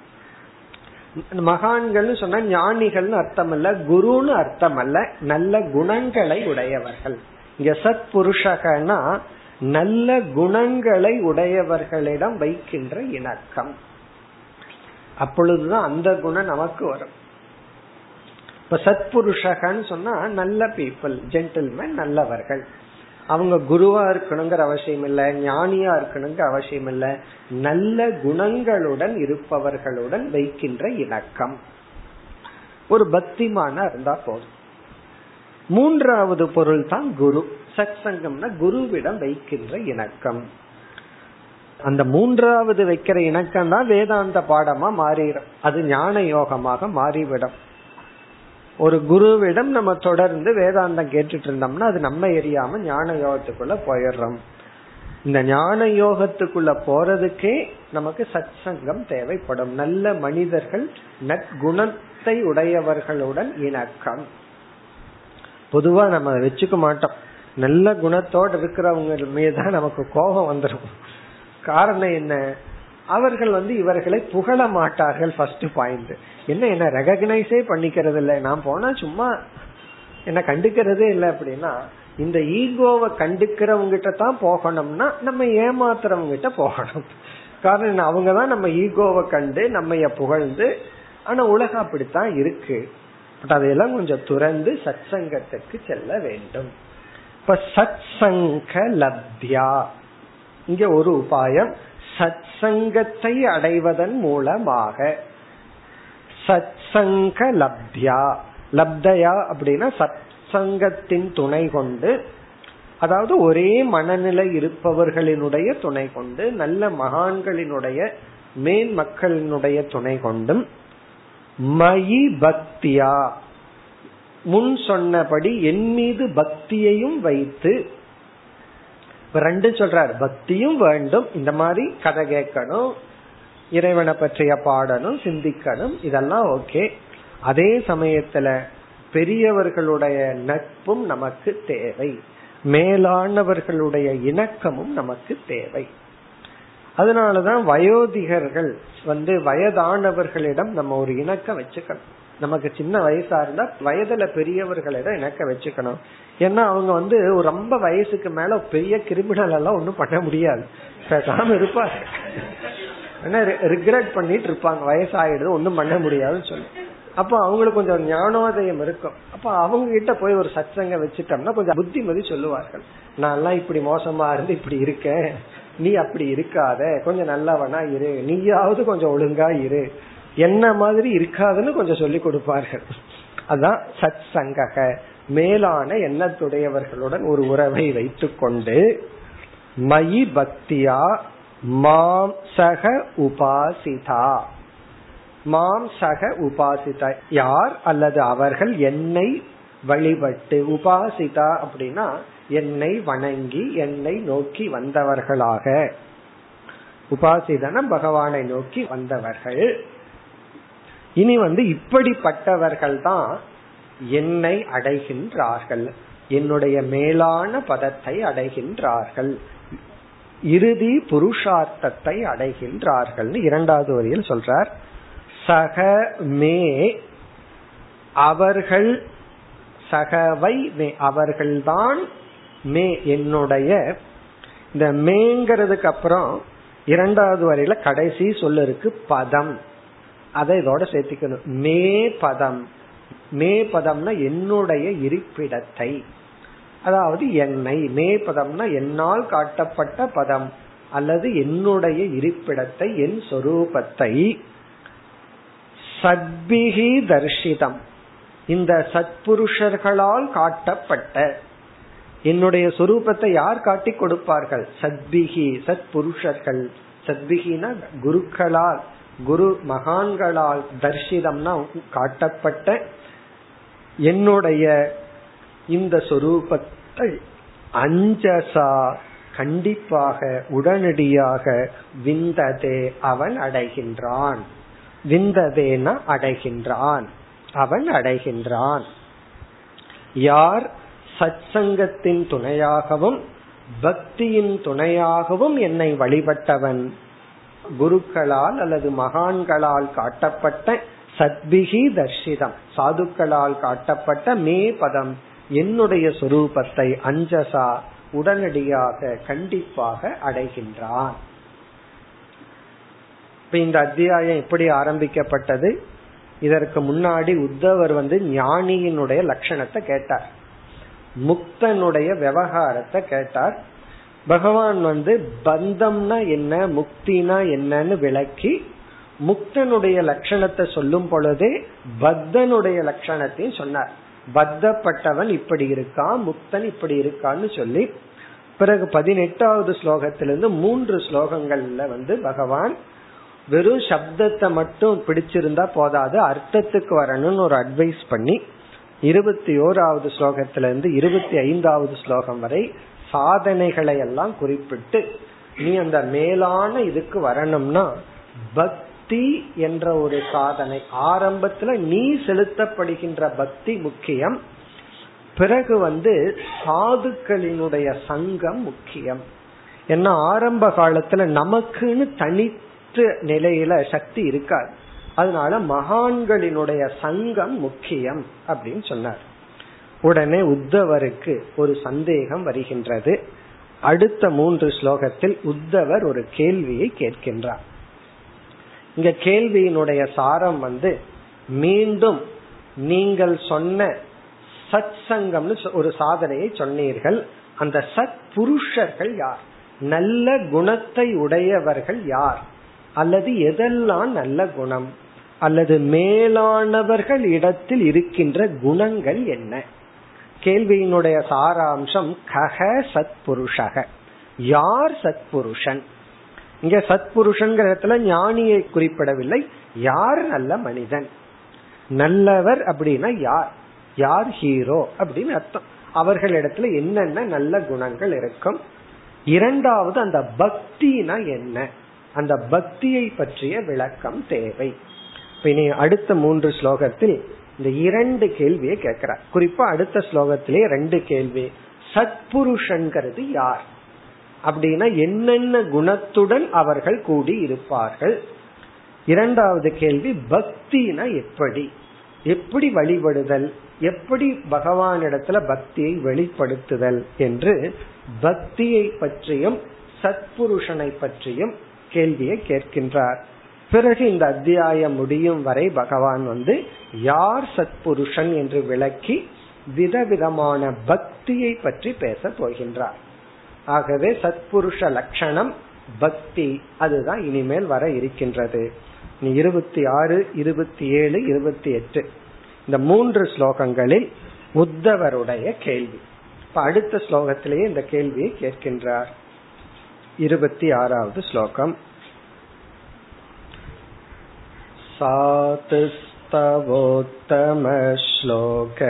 A: மகான்கள் சொன்னா ஞானிகள்னு அர்த்தம் அல்ல குருன்னு அர்த்தம் அல்ல நல்ல குணங்களை உடையவர்கள். இங்க சத் புருஷகனா நல்ல குணங்களை உடையவர்களிடம் வைக்கின்ற இணக்கம். அப்பொழுதுதான் அந்த குணம் நமக்கு வரும். இப்ப சத்புருஷகன்னு சொன்னா நல்ல பீப்புள் ஜென்டில்மேன் நல்லவர்கள். அவங்க குருவா இருக்கணுங்கிற அவசியம் இல்ல ஞானியா இருக்கணுங்கிற அவசியம் இல்ல. நல்ல குணங்களுடன் இருப்பவர்களுடன் வைக்கின்ற இணக்கம். ஒரு பக்திமான இருந்தா போதும். மூன்றாவது பொருள் தான் குரு. சத் சங்கம்னா குருவிடம் வைக்கின்ற இணக்கம். அந்த மூன்றாவது வைக்கிற இணக்கம் தான் வேதாந்த பாடமா மாறிடும். அது ஞான யோகமாக மாறிவிடும். ஒரு குருவிடம் நம்ம தொடர்ந்து வேதாந்தம் கேட்டுட்டு இருந்தோம்னா அது நம்ம எரியாம ஞான யோகத்துக்குள்ள போயிடுறோம். இந்த ஞான யோகத்துக்குள்ள போறதுக்கே நமக்கு சத் சங்கம் தேவைப்படும். நல்ல மனிதர்கள் நற்குணத்தை உடையவர்களுடன் இணக்கம். பொதுவா நம்ம வச்சுக்க மாட்டோம். நல்ல குணத்தோடு இருக்கிறவங்க மீதுதான் நமக்கு கோபம் வந்துடும் காரணம் என்ன? அவர்கள் வந்து இவர்களை புகழ மாட்டார்கள் ஃபர்ஸ்ட் பாயிண்ட் என்ன என்ன ரெகக்னைஸே பண்ணிக்கிறது இல்லை நான் போனா சும்மா என்ன கண்டுக்கிறதே இல்லை அப்படின்னா இந்த ஈகோவை கண்டுக்கிறவங்கிட்ட தான் போகணும்னா நம்ம ஏமாத்துறவங்கிட்ட போகணும். காரணம் அவங்க தான் நம்ம ஈகோவை கண்டு நம்ம புகழ்ந்து ஆனா உலகம் அப்படித்தான் இருக்கு. பட் அதையெல்லாம் கொஞ்சம் துறந்து சத் சங்கத்துக்கு செல்ல வேண்டும். இப்ப சத் சங்க லப்தியா. இங்க ஒரு உபாயம் சத் சங்கத்தை அடைவதன் மூலமாக. சத் சங்க லப்தியா. லப்தயா அப்படின்னா சத் சங்கத்தின் துணை கொண்டு அதாவது ஒரே மனநிலை இருப்பவர்களினுடைய துணை கொண்டு நல்ல மகான்களினுடைய மேன் மக்களினுடைய துணை கொண்டும் மயி பக்தியா. முன் சொன்னபடி என் மீது பக்தியையும் வைத்து ரெண்டும் சொல்றாரு. பக்தியும் வேண்டும். இந்த மாதிரி கதை கேட்கணும். இறைவனை பற்றிய பாடணும் சிந்திக்கணும். இதெல்லாம் ஓகே. அதே சமயத்துல பெரியவர்களுடைய நட்பும் நமக்கு தேவை. மேலானவர்களுடைய இணக்கமும் நமக்கு தேவை. அதனாலதான் வயோதிகர்கள் வந்து வயதானவர்களிடம் நம்ம ஒரு இணக்கம் வச்சுக்கணும். நமக்கு சின்ன வயசா இருந்தா வயதுல பெரியவர்களிடம் இணக்க வச்சுக்கணும். ஏன்னா அவங்க வந்து ரொம்ப வயசுக்கு மேல பெரிய கிரிமினல் எல்லாம் ஒண்ணும் பண்ண முடியாது. பேசாம இருப்பாங்க. ரிக்ரெட் பண்ணிட்டு இருப்பாங்க. வயசாயிடுது ஒன்றும் பண்ண முடியாதுன்னு சொல்லி. அப்போ அவங்களுக்கு கொஞ்சம் ஞானோதயம் இருக்கும். அப்ப அவங்க கிட்ட போய் ஒரு சச்சங்க வச்சுட்டோம்னா கொஞ்சம் புத்திமதி சொல்லுவார்கள். நான் எல்லாம் இப்படி மோசமா இருந்து இப்படி இருக்கேன். நீ அப்படி இருக்காத. கொஞ்சம் நல்லவனா இரு. நீயாவது கொஞ்சம் ஒழுங்கா இரு. என்ன மாதிரி இருக்காதுன்னு கொஞ்சம் சொல்லி கொடுப்பார்கள். அதான் சத் சங்கக மேலான எண்ணத்துடையவர்களுடன் ஒரு உறவை வைத்துக் கொண்டு மயி பக்தியா மாம் சக உபாசிதா. மாம் சக உபாசிதா. யார் அல்லது அவர்கள் என்னை வழிபட்டு உபாசிதா அப்படின்னா என்னை வணங்கி என்னை நோக்கி வந்தவர்களாக. உபாசிதன பகவானை நோக்கி வந்தவர்கள். இனி வந்து இப்படிப்பட்டவர்கள் தான் என்னை அடைகின்றார்கள். என்னுடைய மேலான பதத்தை அடைகின்றார்கள். இறுதி புருஷார்த்தத்தை அடைகின்றார்கள் இரண்டாவது வரியில் சொல்றார். சக மே அவர்கள் சகவை மே அவர்கள்தான் மே என்னுடைய. இந்த மேங்கிறதுக்கு அப்புறம் இரண்டாவது வரையில கடைசி சொல்ல இருக்கு பதம். அதை இதோட சேர்த்திக்கணும். மே பதம். மே பதம்னா என்னுடைய இருப்பிடத்தை. அதாவது என்னை. மே பதம்னா என்னால் காட்டப்பட்ட பதம் அல்லது என்னுடைய இருப்பிடத்தை என் சொரூபத்தை. சத்பிகி தர்ஷிதம். இந்த சத்புருஷர்களால் காட்டப்பட்ட. என்னுடைய சொரூபத்தை யார் காட்டி கொடுப்பார்கள்? சத்பிகி சத்புருஷர்கள். சத்பிகினா குருக்களால். குரு மகான்களால் தர்ஷிதம்னா காட்டப்பட்ட என்னுடைய இந்த சொரூபத்தை அஞ்சசா கண்டிப்பாக உடனடியாக விந்ததே அவன் அடைகின்றான். விந்ததேனா அடைகின்றான். அவன் அடைகின்றான். யார் சச்சங்கத்தின் துணையாகவும் பக்தியின் துணையாகவும் என்னை வழிபட்டவன்? குருக்களால் அல்லது மகான்களால் காட்டப்பட்ட சத்பிகி தர்ஷிதம். சாதுக்களால் காட்டப்பட்ட மே பதம். என்னுடைய சொரூபத்தை அஞ்சசா உடனடியாக கண்டிப்பாக அடைகின்றான். இப்ப இந்த அத்தியாயம் எப்படி ஆரம்பிக்கப்பட்டது. இதற்கு முன்னாடி உத்தவர் வந்து ஞானியினுடைய லட்சணத்தை கேட்டார். முக்தனுடைய விவகாரத்தை கேட்டார். பகவான் வந்து பந்தம்னா என்ன முக்தினா என்னன்னு விளக்கி முக்தனுடைய லட்சணத்தை சொல்லும் பொழுதே பத்தனுடைய லட்சணத்தையும் சொன்னார். பத்தப்பட்டவன் இப்படி இருக்கான் முக்தன் இப்படி இருக்கான்னு சொல்லி பிறகு பதினெட்டாவது ஸ்லோகத்திலிருந்து மூன்று ஸ்லோகங்கள்ல வந்து பகவான் வெறும் சப்தத்தை மட்டும் பிடிச்சிருந்தா போதாது அர்த்தத்துக்கு வரணும்னு ஒரு அட்வைஸ் பண்ணி இருபத்தி ஓராவது ஸ்லோகத்திலிருந்து இருபத்தி ஐந்தாவது ஸ்லோகம் வரை சாதனைகளை எல்லாம் குறிப்பிட்டு நீ அந்த மேலான இதுக்கு வரணும்னா பக்தி என்ற ஒரு சாதனை. ஆரம்பத்துல நீ செலுத்தப்படுகின்ற பக்தி முக்கியம். பிறகு வந்து சாதுக்களினுடைய சங்கம் முக்கியம். ஏன்னா ஆரம்ப காலத்துல நமக்குன்னு தனித்த நிலையில சக்தி இருக்காது. அதனால மகான்களினுடைய சங்கம் முக்கியம் அப்படின்னு சொன்னார். உடனே உத்தவருக்கு ஒரு சந்தேகம் வருகின்றது. அடுத்த மூன்று ஸ்லோகத்தில் உத்தவர் ஒரு கேள்வியை கேட்கின்றார். இங்க கேள்வியினுடைய சாரம் வந்து மீண்டும் நீங்கள் சொன்ன சத் சங்கம்னு ஒரு சாதனையை சொன்னீர்கள். அந்த சத் புருஷர்கள் யார்? நல்ல குணத்தை உடையவர்கள் யார்? அல்லது எதெல்லாம் நல்ல குணம்? அல்லது மேலானவர்கள் இடத்தில் இருக்கின்ற குணங்கள் என்ன? கேள்வியினுடைய சாராம்சம் கக சத்புருஷக. யார் சத்புருஷன்? இங்க சத்புருஷன் இடத்துல ஞானியை குறிப்பிடவில்லை. யார் நல்ல மனிதன்? நல்லவர் அப்படின்னா யார்? யார் ஹீரோ அப்படின்னு அர்த்தம். அவர்களிடத்துல என்னென்ன நல்ல குணங்கள் இருக்கும்? இரண்டாவது அந்த பக்தினா என்ன? அந்த பக்தியை பற்றிய விளக்கம் தேவை. இனி அடுத்த மூன்று ஸ்லோகத்தில் இந்த இரண்டு கேள்வியை கேட்கிறார். குறிப்பா அடுத்த ஸ்லோகத்திலே ரெண்டு கேள்வி. சத்புருஷன்கிறது யார்? அப்படின்னா என்னென்ன குணத்துடன் அவர்கள் கூடி இருப்பார்கள்? இரண்டாவது கேள்வி பக்தினா எப்படி? எப்படி வழிபடுதல்? எப்படி பகவானிடத்துல பக்தியை வெளிப்படுத்துதல்? என்று பக்தியை பற்றியும் சத்புருஷனை பற்றியும் கேள்வியை கேட்கின்றார். பிறகு இந்த அத்தியாயம் முடியும் வரை பகவான் வந்து யார் சத்புருஷன் என்று விளக்கி விதவிதமான பக்தியை பற்றி பேச போகின்றார். ஆகவே சத்புருஷ லட்சணம் பக்தி அதுதான் இனிமேல் வர இருக்கின்றது. இருபத்தி ஆறு இருபத்தி ஏழு இருபத்தி எட்டு. இந்த மூன்று ஸ்லோகங்களில் உத்தவருடைய கேள்வி. இப்ப அடுத்த ஸ்லோகத்திலேயே இந்த கேள்வியை கேட்கின்றார். இருபத்தி ஆறாவது ஸ்லோகம். सातस्तवोत्तमश्लोक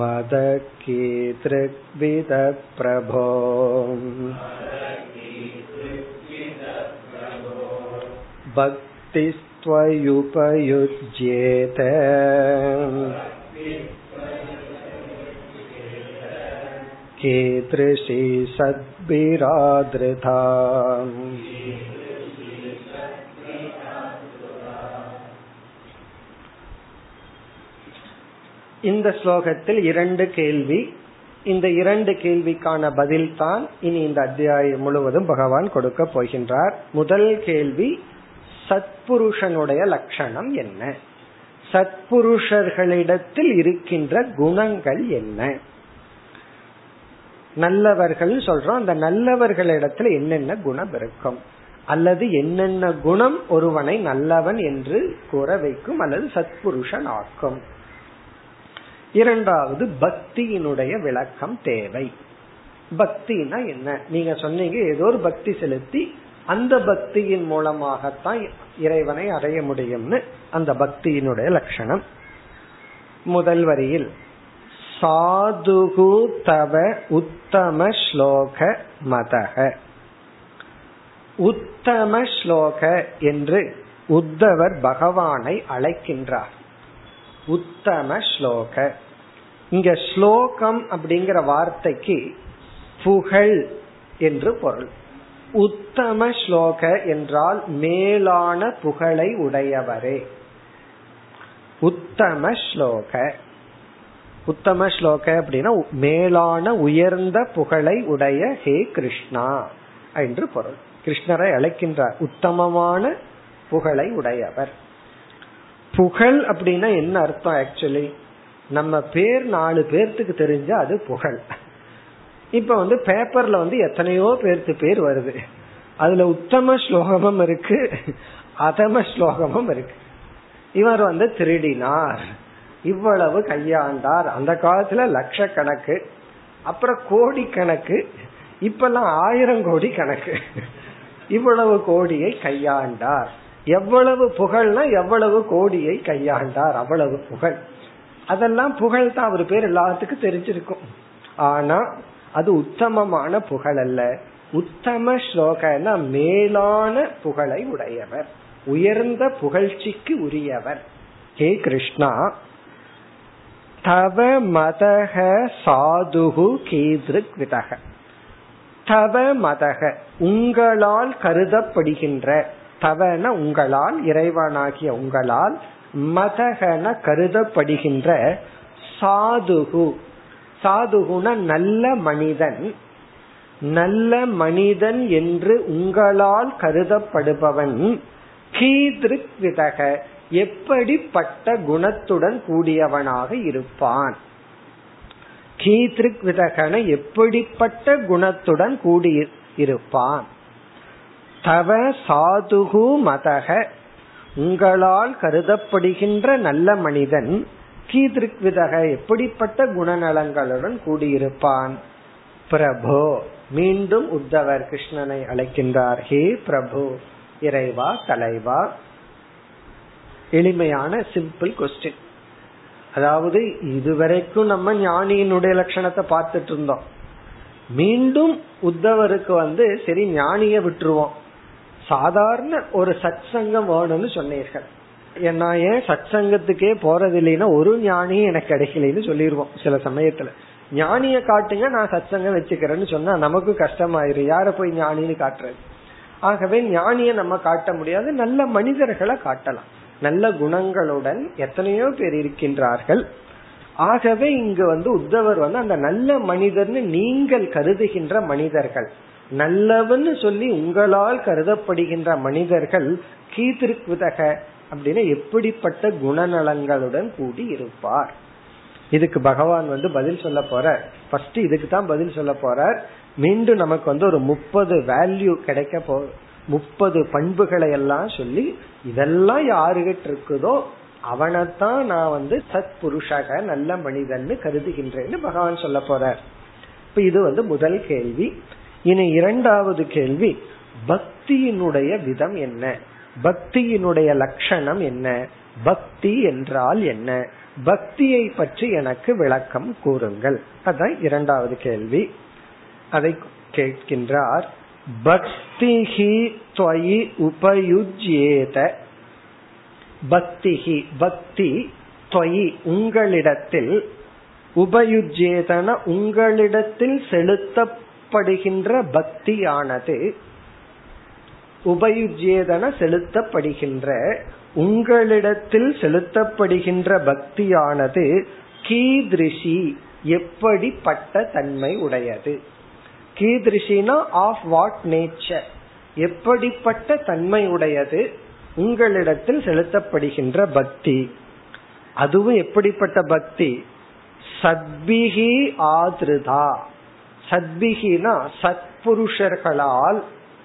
A: मदकीदृग्विदप्रभो भक्तिस्त्वयुपयुज्येत कीदृशी सद्भिरादृता இந்த ஸ்லோகத்தில் இரண்டு கேள்வி இந்த இரண்டு கேள்விக்கான பதில் தான் இனி இந்த அத்தியாயம் முழுவதும் பகவான் கொடுக்க போகின்றார் முதல் கேள்வி சத்புருஷனுடைய லட்சணம் என்ன சத்புருஷர்களிடத்தில் இருக்கின்ற குணங்கள் என்ன நல்லவர்கள் சொல்றோம் அந்த நல்லவர்களிடத்துல என்னென்ன குணம் இருக்கும்? அல்லது என்னென்ன குணம் ஒருவனை நல்லவன் என்று கூற வைக்கும் அல்லது சத்புருஷன் ஆக்கும்? இரண்டாவது பக்தியினுடைய விளக்கம் தேவை. பக்தினா என்ன? நீங்க சொன்னீங்க ஏதோ ஒரு பக்தி செலுத்தி அந்த பக்தியின் மூலமாகத்தான் இறைவனை அடைய முடியும்னு அந்த பக்தியினுடைய லட்சணம். முதல் வரியில் சாதுகு தவ உத்தம ஸ்லோக மதக உத்தம ஸ்லோக என்று உத்தவர் பகவானை அழைக்கின்றார். உத்தம ஸ்லோக. இங்க ஸ்லோகம் அப்படிங்கிற வார்த்தைக்கு புகழ் என்று பொருள். உத்தம ஸ்லோக என்றால் மேலான புகழை உடையவரே. உத்தம ஸ்லோக. உத்தம ஸ்லோக அப்படின்னா மேலான உயர்ந்த புகழை உடைய ஹே கிருஷ்ணா என்று பொருள். கிருஷ்ணரை அழைக்கின்றார். உத்தமமான புகழை உடையவர். புகழ் அப்படின்னா என்ன அர்த்தம் ஆக்சுவலி நம்ம பேர் நாலு பேர்த்துக்கு தெரிஞ்சா அது புகழ். இப்ப வந்து பேப்பர்ல வந்து எத்தனையோ பேர்த்து பேர் வருது. அதுல உத்தம ஸ்லோகமும் இருக்கு அதம ஸ்லோகமும் இருக்கு. இவர் வந்து திருடினார். இவ்வளவு கையாண்டார். அந்த காலத்துல லட்சக்கணக்கு அப்புறம் கோடி கணக்கு இப்பெல்லாம் ஆயிரம் கோடி கணக்கு. இவ்வளவு கோடியை கையாண்டார். எவ்வளவு புகழ்னா எவ்வளவு கோடியை கையாண்டார். அவ்வளவு புகழ். அதெல்லாம் புகழ் தான் அவர் பேர் எல்லாத்துக்கும் தெரிஞ்சிருக்கும். ஆனா அது உத்தமமான புகழ் அல்ல. உத்தம ஸ்லோகன மேலான புகழை உடையவர். உயர்ந்த புகழ்ச்சிக்கு உரியவர். ஹே கிருஷ்ணா. தவ மதக சாதுகு கீதிருக் விதக தவ மதக உங்களால் கருதப்படுகின்ற தவன உங்களால் இறைவனாகிய உங்களால் மதகன கருதப்படுகின்ற சாதுகு சாதுகுன நல்ல மனிதன். நல்ல மனிதன் என்று உங்களால் கருதப்படுபவன் கீதிருக் விதக எப்படிப்பட்ட குணத்துடன் கூடியவனாக இருப்பான்? கீதிருக் விதகன எப்படிப்பட்ட குணத்துடன் கூடி இருப்பான்? தவ சாதுகு மதக. உங்களால் கருதப்படுகின்ற நல்ல மனிதன் கீதிருக் விதக எப்படிப்பட்ட குணநலங்களுடன் கூடியிருப்பான்? பிரபோ. மீண்டும் உத்தவர் கிருஷ்ணனை அழைக்கின்றார். ஹே பிரபு இறைவா தலைவா எளிமையான சிம்பிள் கொஸ்டின் அதாவது இதுவரைக்கும் நம்ம ஞானியினுடைய லட்சணத்தை பார்த்துட்டு இருந்தோம். மீண்டும் உத்தவருக்கு வந்து சரி ஞானிய விட்டுருவோம். சாதாரண ஒரு சத் சங்கம் வேணும்னு சொன்னீர்கள். நான் ஏன் சத் சங்கத்துக்கே போறது இல்லைன்னா ஒரு ஞானியும் எனக்கு கிடைக்கலன்னு சொல்லிடுவோம் சில சமயத்துல. ஞானிய காட்டுங்க நான் சத் சங்கம் வச்சுக்கிறேன்னு சொன்னா நமக்கு கஷ்டமாயிரு. யார போய் ஞானின்னு காட்டுறது? ஆகவே ஞானிய நம்ம காட்ட முடியாது நல்ல மனிதர்களை காட்டலாம். நல்ல குணங்களுடன் எத்தனையோ பேர் இருக்கின்றார்கள். ஆகவே இங்கு வந்து உத்தவர் வந்து அந்த நல்ல மனிதர்னு நீங்கள் கருதுகின்ற மனிதர்கள். நல்லவன்னு சொல்லி உங்களால் கருதப்படுகின்ற மனிதர்கள் கீதிருக்குதக அப்படின்னா எப்படிப்பட்ட குணநலங்களுடன் கூடி இருப்பார். இதுக்கு பகவான் வந்து பதில் சொல்ல போறார். ஃபர்ஸ்ட் இதுக்கு தான் பதில் சொல்ல போறார். மீண்டும் நமக்கு வந்து ஒரு முப்பது வேல்யூ கிடைக்க போ முப்பது பண்புகளை எல்லாம் சொல்லி இதெல்லாம் யாருகிட்ட இருக்குதோ அவனைத்தான் நான் வந்து சத் புருஷக நல்ல மனிதன் கருதுகின்றேன்னு பகவான் சொல்ல போறார். இப்ப இது வந்து முதல் கேள்வி. இனி இரண்டாவது கேள்வி பக்தியினுடைய விதம் என்ன? பக்தியினுடைய லட்சணம் என்ன? பக்தி என்றால் என்ன? பக்தியை பற்றி எனக்கு விளக்கம் கூறுங்கள். அதான் இரண்டாவது கேள்வி. அதை கேட்கின்றார் பக்திஹி துவயி உபயுஜ்யேத. பக்திஹி பக்தி துவயி உங்களிடத்தில் உபயுஜ்யேதன உங்களிடத்தில் செலுத்தப்படுகின்ற பக்தியானது உபயுஜ்யேதன செலுத்தப்படுகின்ற உங்களிடத்தில் செலுத்தப்படுகின்ற பக்தியானது கீதிருஷி எப்படிப்பட்ட தன்மை உடையது. கீதிருஷினா ஆஃப் வாட் நேச்சர்? எப்படிப்பட்ட தன்மையுடையது? உங்களிடத்தில் செலுத்தப்படுகின்ற பக்தி. அதுவும் எப்படிப்பட்ட பக்தி? சத்பிகி ஆதிருதா. சத்பிகினா சத்புருஷர்களால்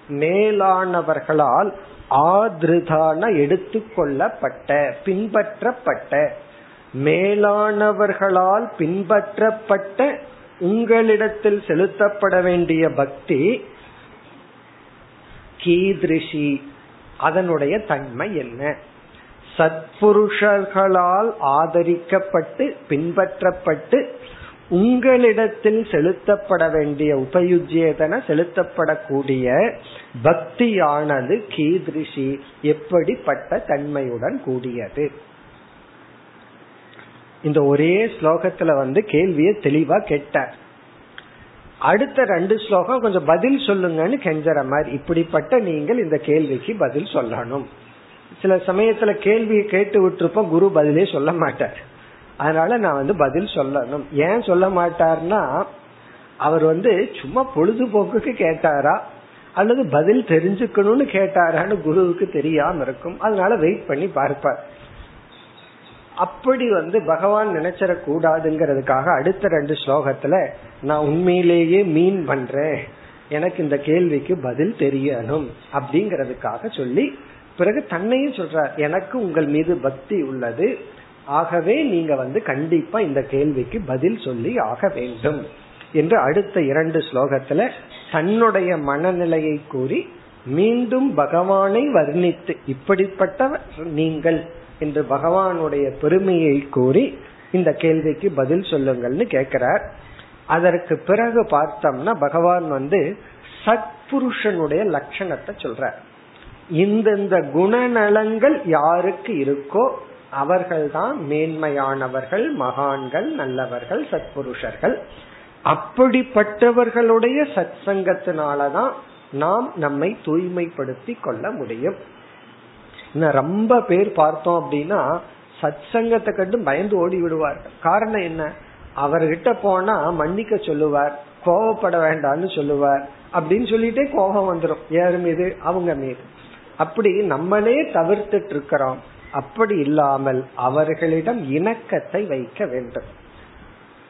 A: மேலானவர்களால் ஆதிருதான எடுத்துக்கொள்ளப்பட்ட பின்பற்றப்பட்ட மேலானவர்களால் பின்பற்றப்பட்ட உங்களிடத்தில் செலுத்தப்பட வேண்டிய பக்தி கீதிருஷி அதனுடைய தன்மை என்ன? சத்புருஷர்களால் ஆதரிக்கப்பட்டு பின்பற்றப்பட்டு உங்களிடத்தில் செலுத்தப்பட வேண்டிய உபயுஜேதன செலுத்தப்படக்கூடிய பக்தியானது கீதிருஷி எப்படிப்பட்ட தன்மையுடன் கூடியது? இந்த ஒரே ஸ்லோகத்துல வந்து கேள்வியை தெளிவா கேட்டார். அடுத்த ரெண்டு ஸ்லோகம் கொஞ்சம் பதில் சொல்லுங்கன்னு கெஞ்சற மாதிரி. இப்படிப்பட்ட நீங்கள் இந்த கேள்விக்கு பதில் சொல்லணும். சில சமயத்துல கேள்வியை கேட்டு விட்டுருப்போம் குரு பதிலே சொல்ல மாட்டார். அதனால நான் வந்து பதில் சொல்லணும். ஏன் சொல்ல மாட்டார்னா அவர் வந்து சும்மா பொழுதுபோக்குக்கு கேட்டாரா? அல்லது பதில் தெரிஞ்சுக்கணும்னு கேட்டாரான்னு குருவுக்கு தெரியாம இருக்கும். அதனால வெயிட் பண்ணி பார்ப்பார். அப்படி வந்து பகவான் நினைச்சிட கூடாதுங்கிறதுக்காக அடுத்த ரெண்டு ஸ்லோகத்துல நான் உண்மையிலேயே மீன் பண்றேன். எனக்கு இந்த கேள்விக்கு பதில் தெரியணும் அப்படிங்கறதுக்காக சொல்லி பிறகு தன்னையும் சொல்றார் எனக்கு உங்கள் மீது பக்தி உள்ளது. ஆகவே நீங்க வந்து கண்டிப்பா இந்த கேள்விக்கு பதில் சொல்லி ஆக வேண்டும். என்று அடுத்த இரண்டு ஸ்லோகத்துல தன்னுடைய மனநிலையை கூறி மீண்டும் பகவானை வர்ணித்து இப்படிப்பட்ட நீங்கள் என்று பகவானுடைய பெருமையை கூறி இந்த கேள்விக்கு பதில் சொல்லுங்கள்னு கேட்கிறார். அதற்கு பிறகு பார்த்தோம்னா பகவான் வந்து சத்புருஷனுடைய லட்சணத்தை சொல்றார். இந்தந்த குணநலங்கள் யாருக்கு இருக்கோ அவர்கள்தான் மேன்மையானவர்கள் மகான்கள் நல்லவர்கள் சத்புருஷர்கள். அப்படிப்பட்டவர்களுடைய சத் சங்கத்தினாலதான் நாம் நம்மை தூய்மைப்படுத்தி கொள்ள முடியும். ரொம்ப பேர் பார்த்தோம் அப்படின்னா சத் சங்கத்தை கண்டு பயந்து ஓடி விடுவார். காரணம் என்ன? அவர்கிட்ட போனா மன்னிக்க சொல்லுவார் கோவப்பட வேண்டாம்னு சொல்லுவார் அப்படின்னு சொல்லிட்டே கோபம் வந்துடும் யாரு மீது? அவங்க மீது. அப்படி நம்மளே தவிர்த்துட்டு இருக்கிறோம். அப்படி இல்லாமல் அவர்களிடம் இணக்கத்தை வைக்க வேண்டும்.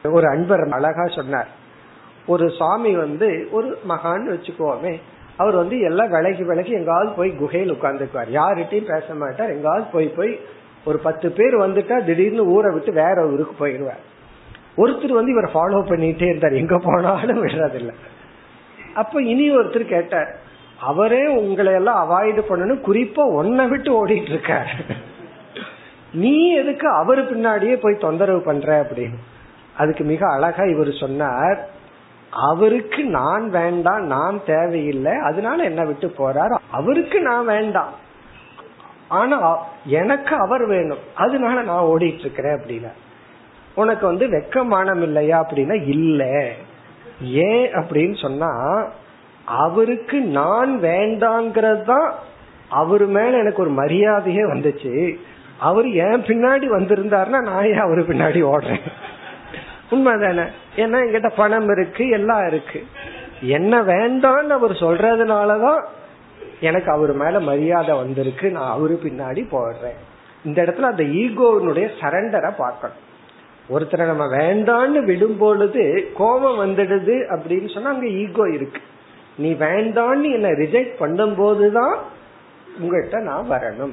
A: ஒரு அன்பர் அழகா சொன்னார். ஒரு சுவாமி வந்து ஒரு மகான் வச்சுக்கோமே அவர் வந்து எல்லாம் விலகி விலகி எங்காவது போய் குகையில் உட்கார்ந்துக்குவார். யார்கிட்டையும் பேச மாட்டார். எங்காவது போய் போய் ஒரு பத்து பேர் வந்துட்டா திடீர்னு ஊரை விட்டு வேற ஊருக்கு போயிடுவார். ஒருத்தர் வந்து இவர் ஃபாலோ பண்ணிட்டே இருந்தார். எங்க போனாலும் விடுறதில்ல. அப்ப இனி ஒருத்தர் கேட்டார் அவரே உங்களை எல்லாம் அவாய்டு பண்ணணும். குறிப்பா ஒன்ன விட்டு ஓடிட்டு இருக்கார். நீ எதுக்கு அவரு பின்னாடியே போய் தொந்தரவு பண்ற? அப்படின்னு. அதுக்கு மிக அழகா இவர் சொன்னார் அவருக்கு நான் வேண்டாம் நான் தேவையில்லை. அதனால என்ன விட்டு போறார் அவருக்கு நான் வேண்டாம். ஆனா எனக்கு அவர் வேணும். அதனால நான் ஓடிட்டு இருக்கிறேன் அப்படின்னா. உனக்கு வந்து வெக்கமானம் இல்லையா அப்படின்னா இல்ல. ஏன் அப்படின்னு சொன்னா அவருக்கு நான் வேண்டாங்கிறது தான் அவரு மேல எனக்கு ஒரு மரியாதையே வந்துச்சு. அவர் ஏன் பின்னாடி வந்திருந்தாருன்னா நான் ஏன் அவரு பின்னாடி ஓடுறேன்? உண்மைதானே? ஏன்னா எங்கிட்ட பணம் இருக்கு எல்லாம் இருக்கு. என்ன வேண்டாம்னு அவர் சொல்றதுனாலதான் எனக்கு அவர் மேல மரியாதை வந்திருக்கு. நான் அவரு பின்னாடி போடுறேன். இந்த இடத்துல அந்த ஈகோனுடைய சரண்டரை பார்க்கணும். ஒருத்தரை நம்ம வேண்டான்னு விடும் பொழுது கோபம் வந்துடுது அப்படின்னு சொன்னா அங்க ஈகோ இருக்கு. நீ வேண்டான்னு என்ன ரிஜெக்ட் பண்ணும் போதுதான் உங்ககிட்ட நான் வரணும்.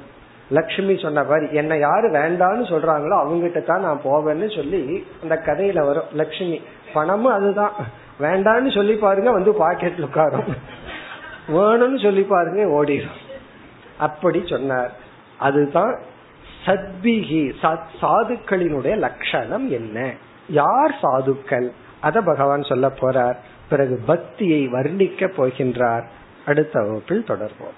A: லக்ஷ்மி சொன்ன மாதிரி என்ன யாரு வேண்டான்னு சொல்றாங்களோ அவங்ககிட்ட தான் நான் போவேன்னு சொல்லி அந்த கதையில வரும். லக்ஷ்மி பணமும் அதுதான். வேண்டான்னு சொல்லி பாருங்க வந்து பாக்கெட்ல உட்காரும். வேணும்னு சொல்லி பாருங்க ஓடிடும் அப்படி சொன்னார். அதுதான் சத்பிகி சாதுக்களினுடைய லட்சணம் என்ன? யார் சாதுக்கள்? அத பகவான் சொல்ல போறார். பிறகு பக்தியை வர்ணிக்க போகின்றார். அடுத்த வகுப்பில் தொடர்போம்